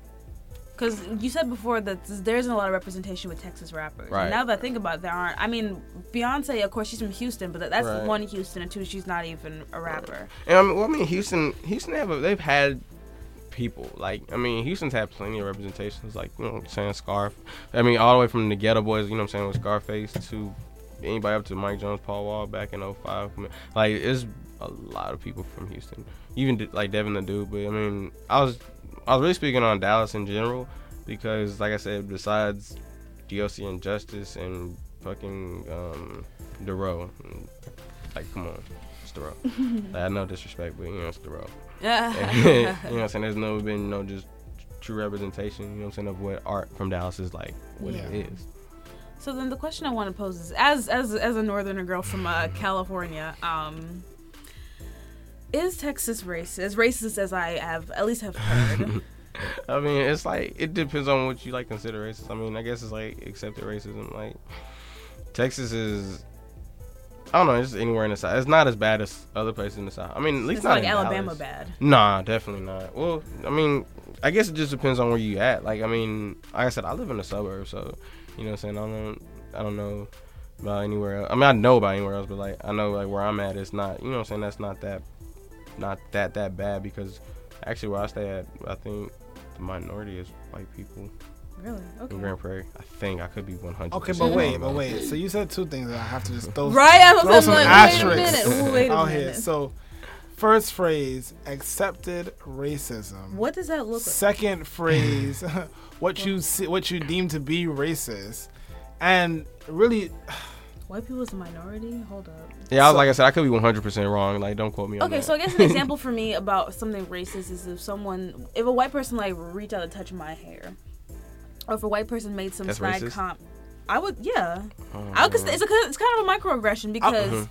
because you said before that there isn't a lot of representation with Texas rappers. Right. Now that I think about it, there aren't. I mean, Beyonce, of course, she's from Houston, but that's Right. one Houston, and two, she's not even a rapper. And I mean, well, I mean, Houston, Houston have a, they've had people like I mean, Houston's had plenty of representations, like you know, what I'm saying Scarf. I mean, all the way from the Geto Boys, you know, what I'm saying with Scarface to anybody up to Mike Jones, Paul Wall back in 05. Like, it's a lot of people from Houston, even like Devin the Dude. But I mean, I was I was really speaking on Dallas in general because, like I said, besides DOC and Justice and fucking um, Dorrough, like come on, it's Dorrough. [LAUGHS] like, I know disrespect, but you know it's Dorrough. [LAUGHS] you know what I'm saying? There's never been no just true representation, you know what I'm saying, of what art from Dallas is like, what Yeah. it is. So then the question I want to pose is, as as as a northerner girl from uh, California, um, is Texas racist? As racist as I have at least have heard. [LAUGHS] I mean, it's like it depends on what you like consider racist. I mean, I guess it's like accepted racism. Like Texas is, I don't know, it's just anywhere in the south. It's not as bad as other places in the south. I mean, at least it's not like Alabama Dallas. bad. Nah, definitely not. Well, I mean, I guess it just depends on where you at. Like, I mean, like I said, I live in the suburbs, so you know what I'm saying. I don't, I don't know about anywhere else. I mean, I know about anywhere else, but like, I know like where I'm at, it's not. You know what I'm saying? That's not that, not that that bad because actually where I stay at, I think the minority is white people Really? Okay. in Grand Prairie. I think I could be 100. Okay, but wait, but wait. So you said two things that I have to just throw, [LAUGHS] Right? I was throw some like, asterisks wait a minute. Wait a [LAUGHS] out minute. here. So, first phrase, accepted racism. what does that look like? Second phrase, [LAUGHS] what you see, what you deem to be racist, and really, [SIGHS] White people is a minority? Hold up. Yeah, I was So- like I said, I could be 100 percent wrong. Like, don't quote me on Okay, that. so I guess an example for me about something racist is if someone, if a white person like reached out to touch my hair, or if a white person made some That's snide racist? comment, I would, yeah, Oh, I would. It's, a, it's kind of a microaggression because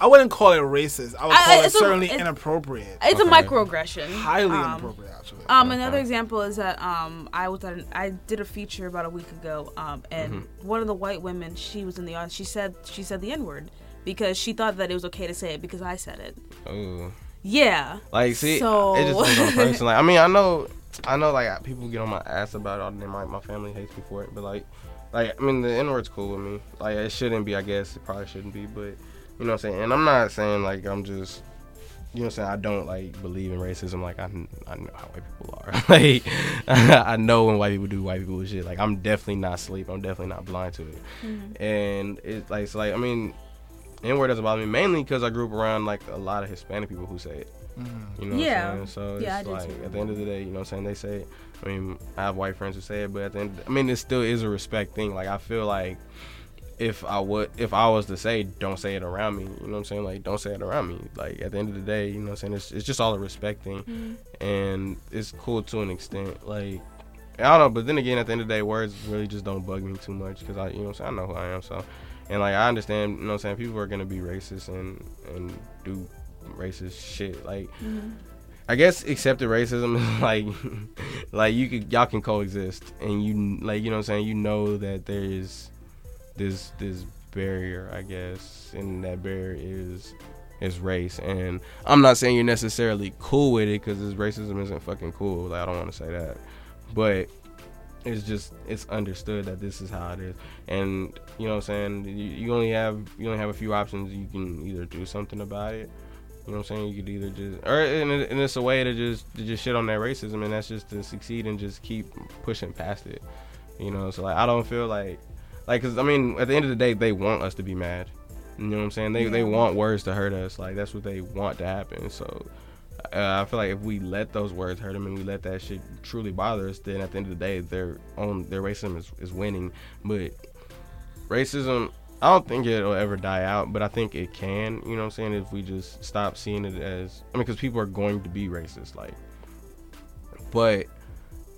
I wouldn't call it racist. I would I- call it it's a- certainly it's- inappropriate, it's a microaggression. highly Um, inappropriate, actually. Um, another example is that um, I was at an, I did a feature about a week ago, um, and Mm-hmm. one of the white women, she was in the audience. She said she said the n word because she thought that it was okay to say it because I said it. Ooh. Yeah. Like, see, So- it just depends on person. Like, I mean, I know, I know, like people get on my ass about it, and my my family hates me for it. But like, like I mean, the N word's cool with me. Like, it shouldn't be. I guess it probably shouldn't be. But you know what I'm saying. And I'm not saying like I'm just. You know what I'm saying? I don't like believe in racism. Like I, I know how white people are. [LAUGHS] like [LAUGHS] I know when white people do white people shit. Like I'm definitely not asleep. I'm definitely not blind to it. Mm-hmm. And it's like it's like I mean, N word doesn't bother me mainly because I grew up around like a lot of Hispanic people who say it. You know Yeah. what I'm saying? So it's Yeah, I like at the end of the day, you know what I'm saying? They say it. I mean, I have white friends who say it, but at the end, I mean, it still is a respect thing. Like I feel like if I would, if I was to say, don't say it around me, you know what I'm saying? Like don't say it around me. Like at the end of the day, you know what I'm saying? It's, it's just all a respect thing, Mm-hmm. and it's cool to an extent. Like I don't know, but then again, at the end of the day, words really just don't bug me too much because I, you know, what I'm saying? I know who I am, so. And like I understand, you know, what I'm saying people are gonna be racist and and do racist shit. Like mm-hmm. I guess accepted racism [LAUGHS] is like like you could y'all can coexist and you like you know what I'm saying? You know that there is this this barrier I guess and that barrier is is race. And I'm not saying you're necessarily cool with it because this racism isn't fucking cool. Like I don't want to say that. But it's just it's understood that this is how it is. And you know what I'm saying? You, you only have you only have a few options. You can either do something about it you know what I'm saying? You could either just, or and, and it's a way to just to just shit on that racism, and that's just to succeed and just keep pushing past it. You know, so like I don't feel like, like, cause I mean, at the end of the day, they want us to be mad. You know what I'm saying? They they want words to hurt us. Like that's what they want to happen. So uh, I feel like if we let those words hurt them and we let that shit truly bother us, then at the end of the day, their own their racism is, is winning. But racism I don't think it'll ever die out, but I think it can, you know what I'm saying, if we just stop seeing it as I mean cuz people are going to be racist like but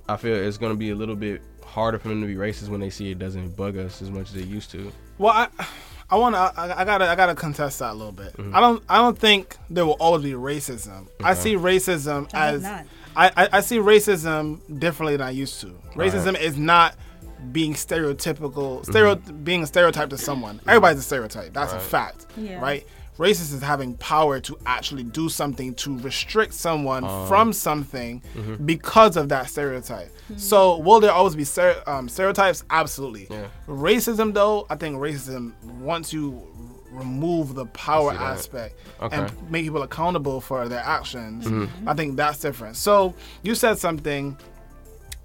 I feel it's going to be a little bit harder for them to be racist when they see it doesn't bug us as much as it used to. Well, I, [SIGHS] I want to. I, I gotta. I gotta contest that a little bit. Mm-hmm. I don't. I don't think there will always be racism. I see racism I as. I, I, I see racism differently than I used to. Racism is not being stereotypical, mm-hmm. stereo, being a stereotype to someone. Mm-hmm. Everybody's a stereotype. That's a fact, Yeah. right? Racist is having power to actually do something to restrict someone uh-huh. from something mm-hmm. because of that stereotype. So, will there always be stere- um, stereotypes? Absolutely. Yeah. Racism, though, I think racism once you remove the power aspect Okay. and make people accountable for their actions, Mm-hmm. I think that's different. So you said something.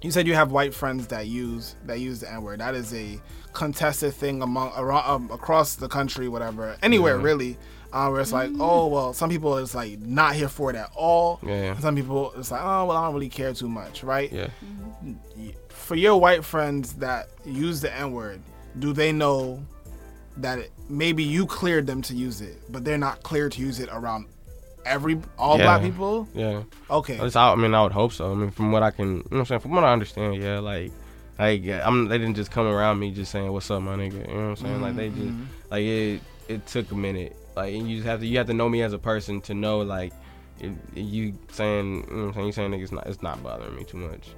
You said you have white friends that use that use the N word. That is a contested thing among around, um, across the country, whatever, anywhere really. Uh, where it's like, oh well, some people is like not here for it at all. Yeah, yeah. Some people it's like, oh well, I don't really care too much, right? Yeah. For your white friends that use the N word, do they know that it, maybe you cleared them to use it, but they're not clear to use it around every all Yeah. black people? Yeah. Okay. At least I, mean, I would hope so. I mean, from what I can, you know what I'm saying? From what I understand, yeah, like, like I'm, they didn't just come around me just saying, "What's up, my nigga?" You know what I'm saying? Like they just, Mm-hmm. like it, it took a minute. Like and you just have to, you have to know me as a person to know, like, if you saying, you know what I'm saying? You saying niggas not, it's not bothering me too much.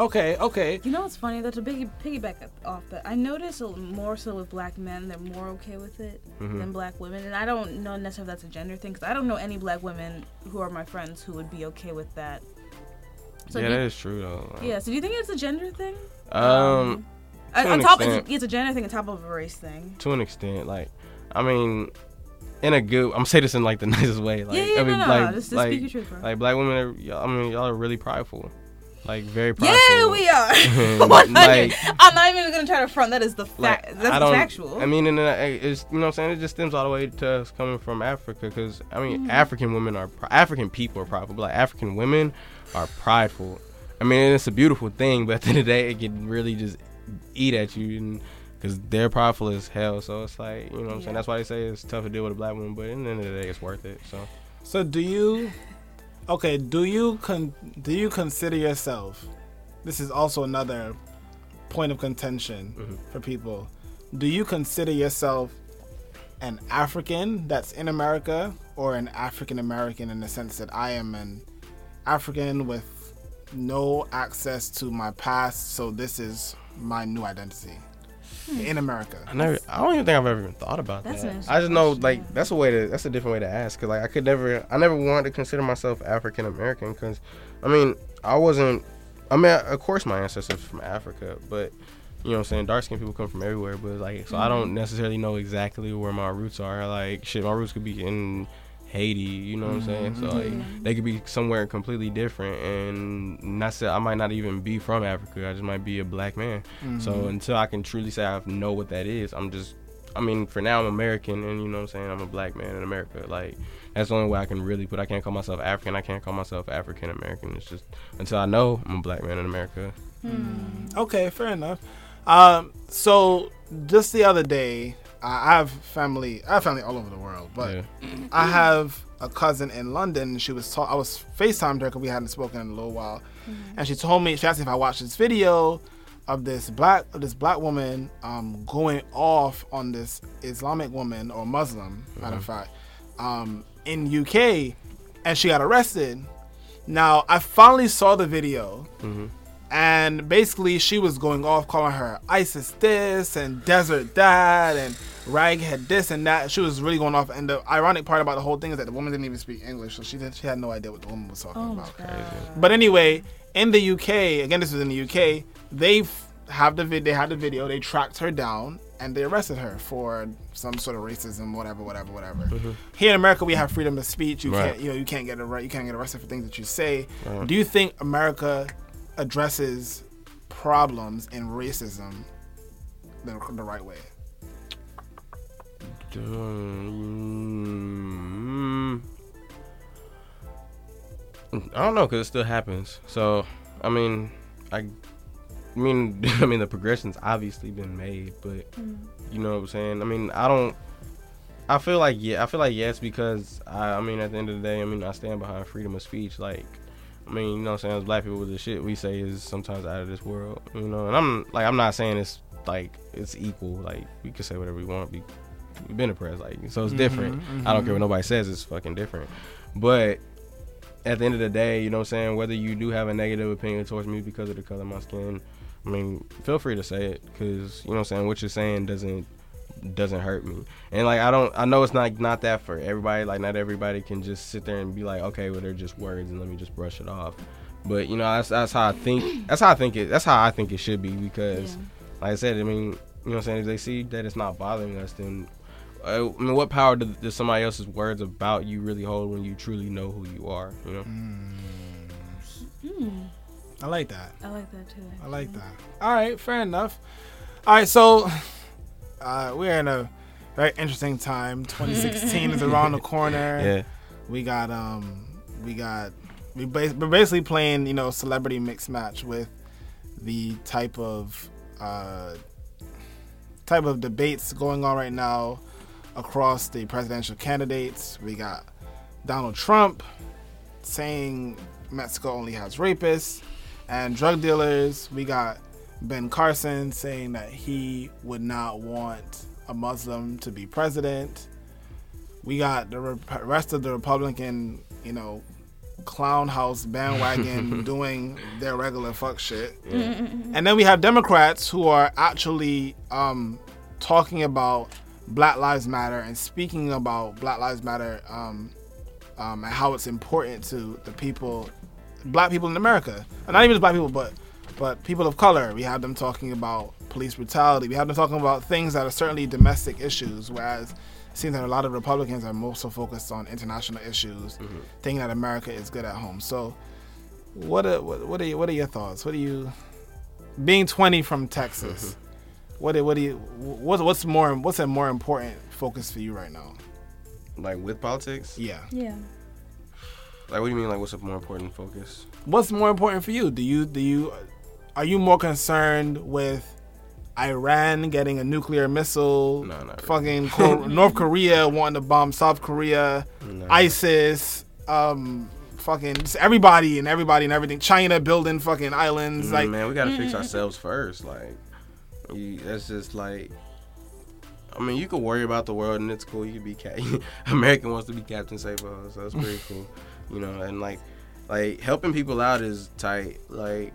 Okay, okay. You know what's funny? That's a piggy, piggyback off that, I notice more so with black men, they're more okay with it Mm-hmm. than black women. And I don't know necessarily if that's a gender thing, because I don't know any black women who are my friends who would be okay with that. So yeah, do that you, is true though. yeah. So do you think it's a gender thing? Um, To on an top, it's, extent. it's a gender thing on top of a race thing. to an extent, like, I mean, in a good, I'm gonna say this in like the [LAUGHS] nicest way. Like, Yeah, yeah, I mean, no, no, like, just- just like, speak your truth, bro. like black women, are, y'all- I mean, y'all are really prideful, like very prideful. Yeah, we [LAUGHS] are. 100. like- [LAUGHS] I'm not even gonna try to front. That is the fact. I that's don't- factual. I mean, and uh, it's you know what I'm saying. It just stems all the way to us coming from Africa, because I mean, Mm-hmm. African women are African people are prideful, but like African women are prideful. I mean, it's a beautiful thing, but at the end of the day, it can really just eat at you, and because they're prideful as hell. So it's like you know what I'm saying. That's why they say it's tough to deal with a black woman, but at the end of the day, it's worth it. So So do you Okay, do you con- do you consider yourself This is also another point of contention mm-hmm. for people. Do you consider yourself an African that's in America or an African American in the sense that I am an African with no access to my past, so this is my new identity in America? I never. I don't even think I've ever even thought about That's that. an I just know like question, that's a way to. That's a different way to ask. Cause like I could never. I never wanted to consider myself African American. Cause I mean I wasn't. I mean of course my ancestors from Africa, but you know what I'm saying dark skinned people come from everywhere. But like so I Mm-hmm. don't necessarily know exactly where my roots are. Like shit, my roots could be in. Haiti, you know what I'm saying? So like mm-hmm. they could be somewhere completely different, and not say I might not even be from Africa. I just might be a black man. So mm-hmm. until I can truly say I know what that is, I'm just. I mean, for now I'm American, and you know what I'm saying. I'm a black man in America. Like that's the only way I can really put. I can't call myself African. I can't call myself African American. It's just until I know I'm a black man in America. Hmm. Okay, fair enough. Um, so just the other day, I have family. I have family all over the world, but Yeah. I have a cousin in London. and She was. Ta- I was Facetimed her because we hadn't spoken in a little while, and she told me she asked me if I watched this video of this black of this black woman um, going off on this Islamic woman or Muslim, matter of fact, um, in UK, and she got arrested. Now I finally saw the video and basically she was going off calling her ISIS this and desert that and raghead this and that. She was really going off. And the ironic part about the whole thing is that the woman didn't even speak English, so she did, she had no idea what the woman was talking Oh about. But anyway, in the UK, again, this was in the UK. They have the vid- they had the video. They tracked her down and they arrested her for some sort of racism, whatever, whatever, whatever. Mm-hmm. Here in America, we have freedom of speech. You Right. can't, you know, you can't get arre- you can't get arrested for things that you say. Do you think America addresses problems in racism the, the right way? Mm, I don't know because it still happens. So I mean, I, I mean, [LAUGHS] I mean the progression's obviously been made, but you know what I'm saying. I mean, I don't. I feel like yeah, I feel like yes because I, I mean at the end of the day, I mean I stand behind freedom of speech. Like, I mean, you know what I'm saying? As black people, the shit we say is sometimes out of this world, you know. And I'm like, I'm not saying it's like it's equal. Like we can say whatever we want. We we've been oppressed, like so it's mm-hmm, different. I don't care what mm-hmm. nobody says. It's fucking different. But at the end of the day, you know what I'm saying? Whether you do have a negative opinion towards me because of the color of my skin, I mean, feel free to say it because you know what I'm saying. What you're saying doesn't doesn't hurt me. And like I don't, I know it's not not that for everybody. Like not everybody can just sit there and be like, okay, well they're just words and let me just brush it off. But you know that's that's how I think. That's how I think it. That's how I think it should be because, Yeah. like I said, I mean, you know what I'm saying. If they see that it's not bothering us, then. uh, I mean, what power does, does somebody else's words about you really hold when you truly know who you are? You know. I like that. I like that too. I like that. All right, fair enough. All right, so uh, we're in a very interesting time. [LAUGHS] 2016 is around the corner. Yeah. We got um, we got we bas- we're basically playing you know celebrity mix match with the type of uh, type of debates going on right now across the presidential candidates. We got Donald Trump saying Mexico only has rapists and drug dealers. We got Ben Carson saying that he would not want a Muslim to be president. We got the rep- rest of the Republican, you know, clown house bandwagon [LAUGHS] doing their regular fuck shit. And then we have Democrats who are actually um, talking about Black Lives Matter and speaking about Black Lives Matter um, um, and how it's important to the people, black people in America. And not even just black people, but but people of color. We have them talking about police brutality. We have them talking about things that are certainly domestic issues, whereas it seems that a lot of Republicans are more so focused on international issues, mm-hmm. thinking that America is good at home. So, what are, what, what are you, what are your thoughts? What are you being 20 from Texas? Mm-hmm. What do- what do you what, what's more what's a more important focus for you right now? Like with politics. Yeah. Yeah. Like what do you mean? Like what's a more important focus? What's more important for you? Do you do you are you more concerned with Iran getting a nuclear missile? No, not really. Fucking [LAUGHS] Cor- North Korea wanting to bomb South Korea, No. ISIS, um, fucking just everybody and everybody and everything. China building fucking islands. Mm, Like, man, we gotta fix ourselves first. Like, you, that's just like. I mean, you could worry about the world and it's cool. You could be cat. [LAUGHS] American wants to be Captain Save All, so that's pretty cool. You know, and like, like helping people out is tight. Like,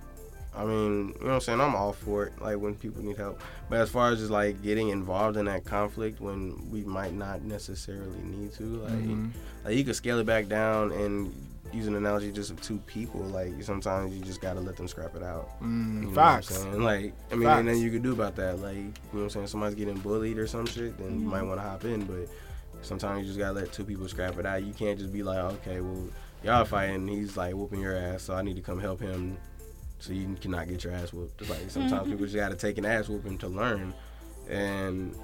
I mean, you know what I'm saying? I'm all for it. Like when people need help, but as far as just like getting involved in that conflict when we might not necessarily need to, like, mm-hmm. like you could scale it back down and use an analogy just of two people. Like sometimes you just gotta let them scrap it out. Mm, you know facts. Like, I mean, and then you could do about that. Like, you know what I'm saying? Somebody's getting bullied or some shit, then you might mm-hmm. want to hop in. But sometimes you just gotta let two people scrap it out. You can't just be like, okay, well, y'all fighting. He's like whooping your ass, so I need to come help him, so you cannot get your ass whooped. Like sometimes mm-hmm. people just gotta take an ass whooping to learn. And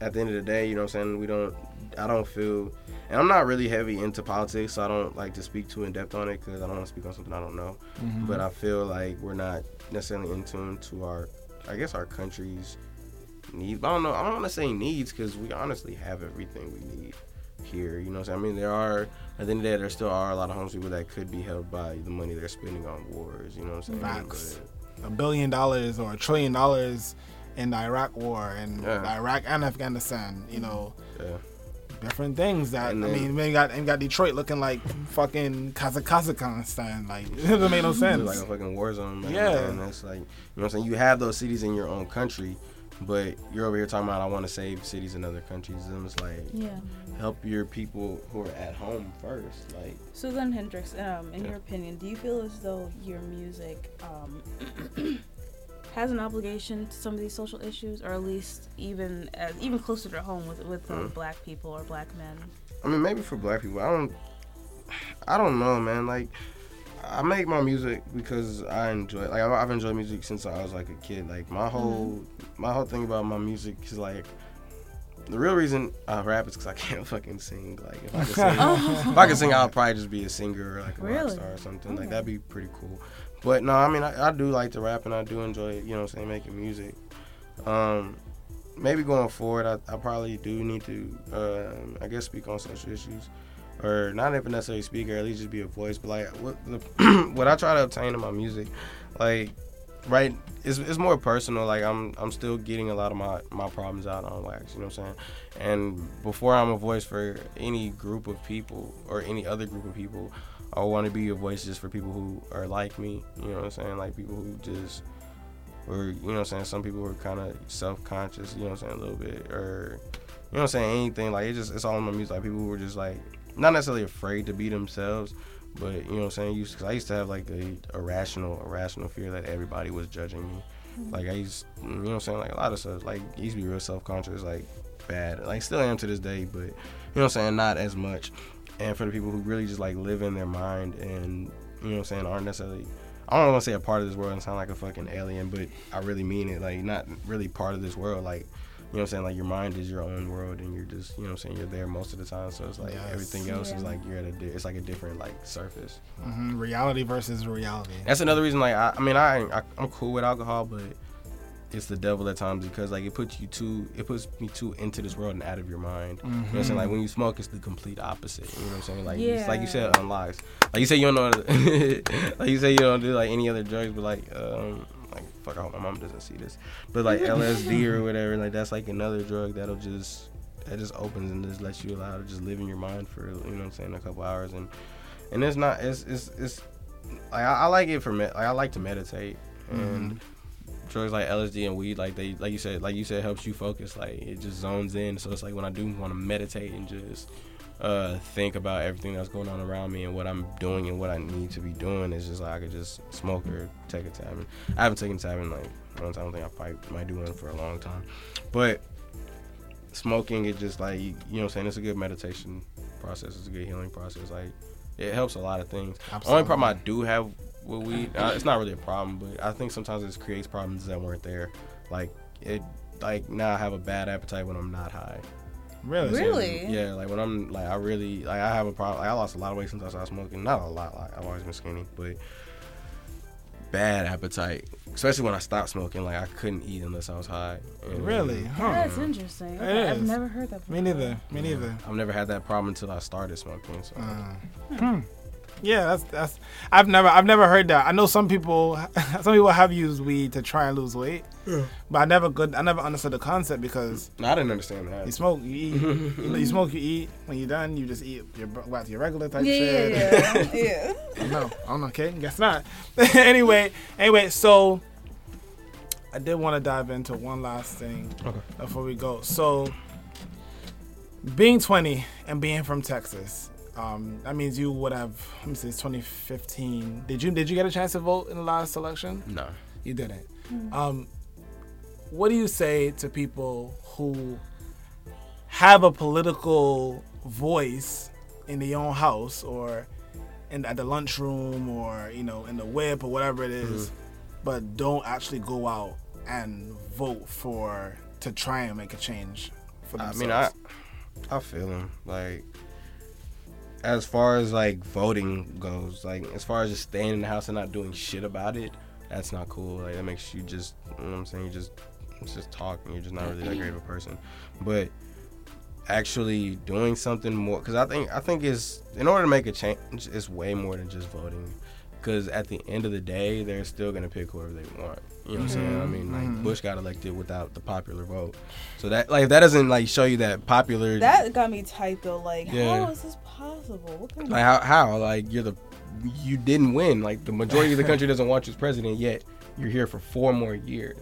at the end of the day, you know what I'm saying? We don't. I don't feel, and I'm not really heavy into politics, so I don't like to speak too in depth on it because I don't want to speak on something I don't know. Mm-hmm. But I feel like we're not necessarily in tune to our, I guess, our country's needs. I don't know. I don't want to say needs because we honestly have everything we need here. You know what I'm saying? I mean, there are at the end of the day, there still are a lot of homeless people that could be helped by the money they're spending on wars. You know what I'm saying? Facts. But- a billion dollars or a trillion dollars in the Iraq war and Yeah. Iraq and Afghanistan, you know, yeah. different things that And I mean, we got and got Detroit looking like fucking Kazakhstan, like [LAUGHS] it doesn't make no sense. like a fucking war zone, man. Yeah. And that's like, you know what I'm saying? You have those cities in your own country, but you're over here talking about, I want to save cities in other countries. And it's like, Yeah. Help your people who are at home first. Like, So then, Hyndrix, um, in Yeah. your opinion, do you feel as though your music um, [CLEARS THROAT] has an obligation to some of these social issues, or at least even as even closer to home with with Mhm. black people or black men? I mean, maybe for black people, I don't, I don't know, man. Like, I make my music because I enjoy. it. Like, I've I've enjoyed music since I was like a kid. Like, my whole, my whole thing about my music is like. The real reason I rap is because I can't [LAUGHS] fucking sing. Like if I could [LAUGHS] sing, if I could sing, I'll probably just be a singer or like a rock star or something. Okay. Like that'd be pretty cool. But no, I mean I, I do like to rap and I do enjoy, you know, what I'm saying making music. Um, maybe going forward, I, I probably do need to, um, I guess, speak on social issues. or not even necessarily speak, or at least just be a voice. But like what the, [CLEARS THROAT] what I try to obtain in my music, like right, it's, it's more personal. Like I'm I'm still getting a lot of my my problems out on wax. You know what I'm saying? And before I'm a voice for any group of people or any other group of people, I want to be a voice just for people who are like me. You know what I'm saying? Like people who just or you know what I'm saying, some people are kind of self-conscious, you know what I'm saying, a little bit, or you know what I'm saying, anything like it just it's all in my music. Like people who are just like not necessarily afraid to be themselves, but you know what I'm saying. Cause I used to have like a irrational, irrational fear that everybody was judging me. Mm-hmm. Like I used, you know what I'm saying, like a lot of stuff. Like I used to be real self-conscious, like bad. Like still am to this day, but you know what I'm saying, not as much. And for the people who really just like live in their mind and you know what I'm saying, aren't necessarily I don't want to say a part of this world and sound like a fucking alien, but I really mean it. Like, not really part of this world. Like, know what I'm saying? Like, your mind is your own world, and you're just, you know what I'm saying? You're there most of the time. So it's like Yes. everything else is like you're at a, di- it's like a different like surface. hmm Reality versus reality. That's another reason. Like, I, I mean, I, I I'm cool with alcohol, but it's the devil at times because like it puts you too, it puts me too into this world and out of your mind. You know what I'm saying? Like when you smoke, it's the complete opposite. You know what I'm saying? Like, it's like you said, unlocks. Like you say, you don't know. [LAUGHS] like you say, you don't do like any other drugs, but like, um, like fuck, I hope my mom doesn't see this. But like LSD or [LAUGHS] whatever, like that's like another drug that'll just that just opens and just lets you allow to just live in your mind for you know what I'm saying a couple hours. And and it's not it's it's it's like I, I like it for me like I like to meditate. Mm-hmm. And drugs like LSD and weed like they like you said like you said helps you focus. Like it just zones in. So it's like when I do want to meditate and just uh think about everything that's going on around me and what I'm doing and what I need to be doing. It's just like I could just smoke or take a tab I haven't taken a tab in like one time I don't think I probably might do one for a long time. But smoking it just like you know what I'm saying? It's a good meditation process. It's a good healing process. Like it helps a lot of things. Only problem I do have with weed uh, it's not really a problem but I think sometimes it creates problems that weren't there. Like it like now I have a bad appetite when I'm not high Really? Really? yeah like when I'm like I really like I have a problem like, I lost a lot of weight since I started smoking not a lot like I've always been skinny but bad appetite especially when I stopped smoking like I couldn't eat unless I was high And- Really? Huh. That's interesting. It I've is. never heard that. Before. Me neither. Me neither. I've never had that problem until I started smoking. So uh, hmm. Hmm. Yeah, that's that's. I've never I've never heard that. I know some people [LAUGHS] some people have used weed to try and lose weight, but I never good. I never understood the concept because no, I didn't understand that. you smoke, you eat. you, know, you smoke, you eat. When you're done, you just eat your back to your regular type Yeah, shit. yeah, [LAUGHS] yeah. yeah. No, I don't know. Okay, guess not. [LAUGHS] anyway, anyway, so I did want to dive into one last thing Okay. before we go. So, being 20 and being from Texas, um, that means you would have. Let me see, it's 2015. Did you did you get a chance to vote in the last election? No. You didn't. Um, what do you say to people who have a political voice in their own house or in at the lunchroom or you know in the whip or whatever it is, but don't actually go out and vote for to try and make a change for I mean, I I feel him. Like as far as like voting goes, like as far as just staying in the house and not doing shit about it, that's not cool. Like that makes you just, you know what I'm saying? You just it's just talking. You're just not really that great of a person. But actually doing something more, because I think I think is in order to make a change, it's way more than just voting. Because at the end of the day, they're still gonna pick whoever they want. You know what I'm saying? I mm-hmm. mean, like mm-hmm. Bush got elected without the popular vote, so that like that doesn't like show you that popular. That got me tight though. Like, Yeah. how is this possible? What kind like how how like you're the you didn't win. Like the majority of the country [LAUGHS] doesn't want you as president yet. You're here for four more years.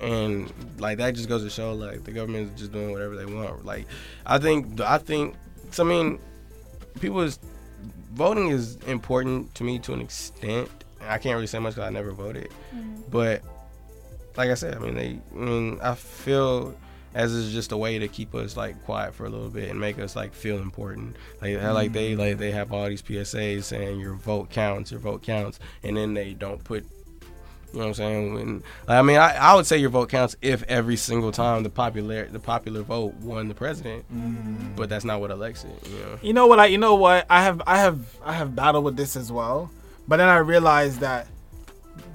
And like that just goes to show like the government is just doing whatever they want. Like I think I think so I mean people is voting is important to me to an extent. I can't really say much because I never voted. Mm-hmm. But like I said, I mean they I mean I feel as is just a way to keep us like quiet for a little bit and make us like feel important. Like how, like they mm-hmm. like they have all these PSAs saying your vote counts, your vote counts, and then they don't put. You know what I'm saying? When I mean, I, I would say your vote counts if every single time the popular the popular vote won the president, but that's not what elects it. You know? You know what? I you know what? I have I have I have battled with this as well, but then I realized that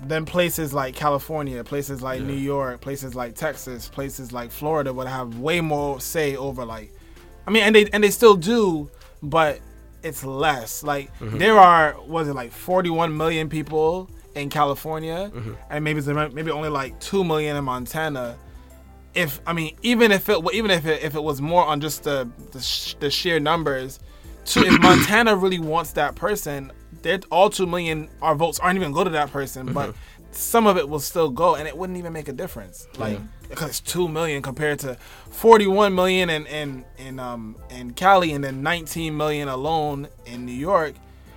then places like California, places like New York, places like Texas, places like Florida would have way more say over like, I mean, and they and they still do, but it's less. Like Mm-hmm. there are was it like 41 million people in California, Mm-hmm. and maybe maybe only like two million in Montana. If I mean, even if it even if it if it was more on just the the, sh- the sheer numbers, to, if [COUGHS] Montana really wants that person, all two million our votes aren't even go to that person, but some of it will still go, and it wouldn't even make a difference. Like because it's two million compared to forty one million in in in um in Cali, and then nineteen million alone in New York.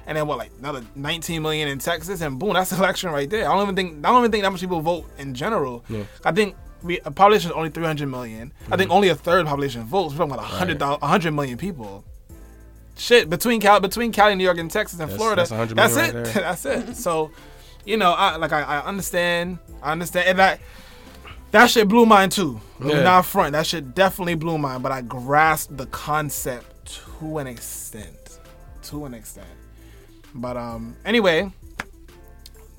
And then what, like another 19 million in Texas, and boom, that's [LAUGHS] election right there. I don't even think I don't even think that much people vote in general. I think we a population is only 300 million. I think mm-hmm. only a third population votes. We're talking about 100 thou- 100 million people. Shit, between Cal between Cali, New York, and Texas and That's- Florida, that's 100 that's it. right [LAUGHS] that's it. So, you know, I like I, I understand, I understand, and that that shit blew mine too. Yeah. Not front, that shit definitely blew mine. But I grasped the concept to an extent, to an extent. But um, anyway,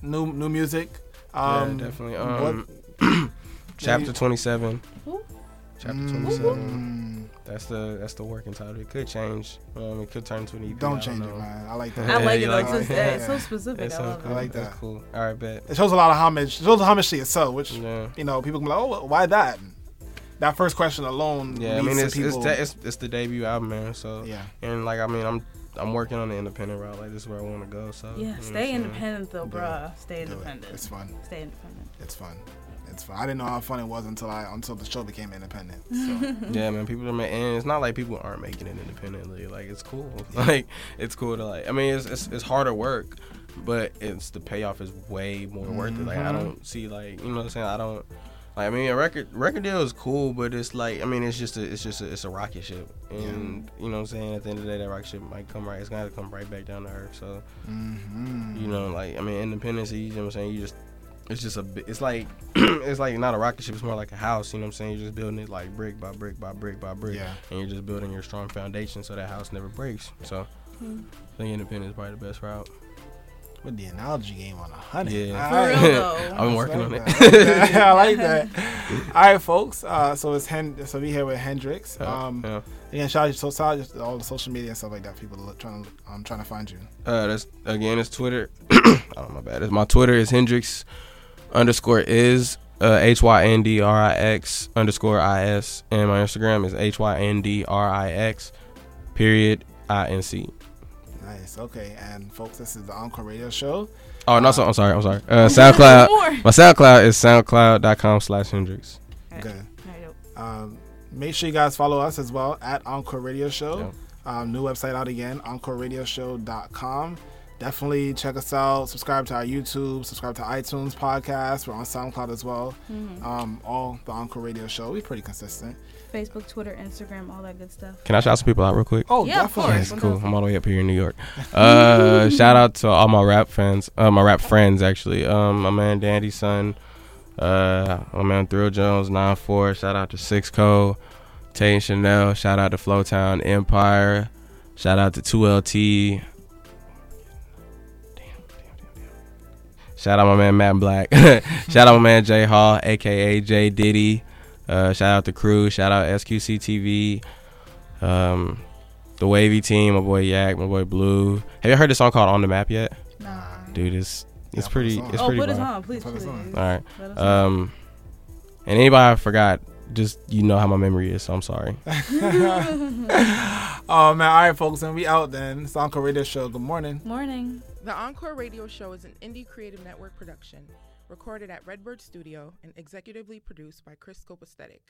new new music. Um, yeah, definitely. what- Um, [CLEARS THROAT] chapter 27. Chapter 27. That's the that's the working title. It could change. Um, it could turn into an EP. don't I change know. it, man. I like [LAUGHS] that. I like [LAUGHS] it. like though. It's, it? just- it's so specific. It's I so love cool. it. like That's that. cool. All right, bet. It shows a lot of homage. It shows homage to yourself, which Yeah. you know people can be like, oh, why that? That first question alone. Yeah, I mean to it's it's, de- it's it's the debut album, man. So Yeah. and like I mean I'm I'm working on the independent route. Like this is where I want to go. So you know Yeah, stay independent though, Do it. Stay Do it. independent. It's fun. Stay independent. It's fun. It's fun. I didn't know how fun it was until I until the show became independent. So [LAUGHS] Yeah, man. People are making. and it's not like people aren't making it independently. Like it's cool. [LAUGHS] Like it's cool to like. I mean, it's it's, it's harder work, but it's the payoff is way more worth it. Mm-hmm. Like I don't see like you know what I'm saying. I don't. Like, I mean, a record record deal is cool, but it's like I mean, it's just a it's just a, it's a rocket ship, and you know what I'm saying. At the end of the day, that rocket ship might come right. It's gonna have to come right back down to earth. So mm-hmm. you know, like I mean, independence. You know what I'm saying. You just it's just a bi- it's like [CLEARS THROAT] it's like not a rocket ship. It's more like a house. You know what I'm saying. You're just building it like brick by brick by brick by brick, Yeah. and you're just building your strong foundation so that house never breaks. So I think independence is probably the best route. With the analogy game on a hundred. Yeah. All right. For real though. [LAUGHS] I've been working on like it. [LAUGHS] I like that. [LAUGHS] All right, folks. Uh, so it's Hen- so we here with Hyndrix. Yeah, Um, yeah. again, shout out, so shout out to all the social media and stuff like that. People look, trying to um trying to find you. Uh, that's again, it's Twitter. [CLEARS THROAT] oh my bad. It's my Twitter is Hyndrix underscore is uh, H Y N D R I X underscore I S, and my Instagram is H Y N D R I X period I N C. Nice. Okay, and folks, this is the Encore Radio Show. Oh no, so, I'm sorry. I'm sorry. Uh, [LAUGHS] SoundCloud. My SoundCloud is soundcloud.com slash Hyndrix. Good. Alright. Um, make sure you guys follow us as well at Encore Radio Show. Yeah. Um, new website out again, EncoreRadioShow.com. Definitely check us out. Subscribe to our YouTube. Subscribe to iTunes podcast. We're on SoundCloud as well. Um, all the Encore Radio Show. We're pretty consistent. Facebook, Twitter, Instagram, all that good stuff. Can I shout some people out real quick? Oh, Yeah, of definitely. course. That's cool. I'm all the way up here in New York. Uh, [LAUGHS] shout out to all my rap fans, uh, my rap friends actually. Um, my man Dandy Son, uh, my man Thrill Jones, 9-4. Shout out to Six Co, Tay and Chanel. Shout out to Flowtown Empire. Shout out to 2LT. Damn, damn, damn, damn. Shout out my man Matt Black. [LAUGHS] shout out my man Jay Hall, aka J Diddy. Uh, shout out to crew. Shout out SQC TV. Um, the Wavy team, my boy Yak, my boy Blue. Have you heard the song called On the Map yet? Nah. Dude, it's it's Yeah, pretty put us on. it's oh, pretty put us on, please, Put please. on. All right. Let us know. Um and anybody I forgot, just you know how my memory is, so I'm sorry. [LAUGHS] [LAUGHS] Oh, man. All right, folks. And we out then. It's Encore Radio Show. Good morning. Morning. The Encore Radio Show is an indie creative network production, recorded at Redbird Studio and executively produced by Chris Scope Aesthetic.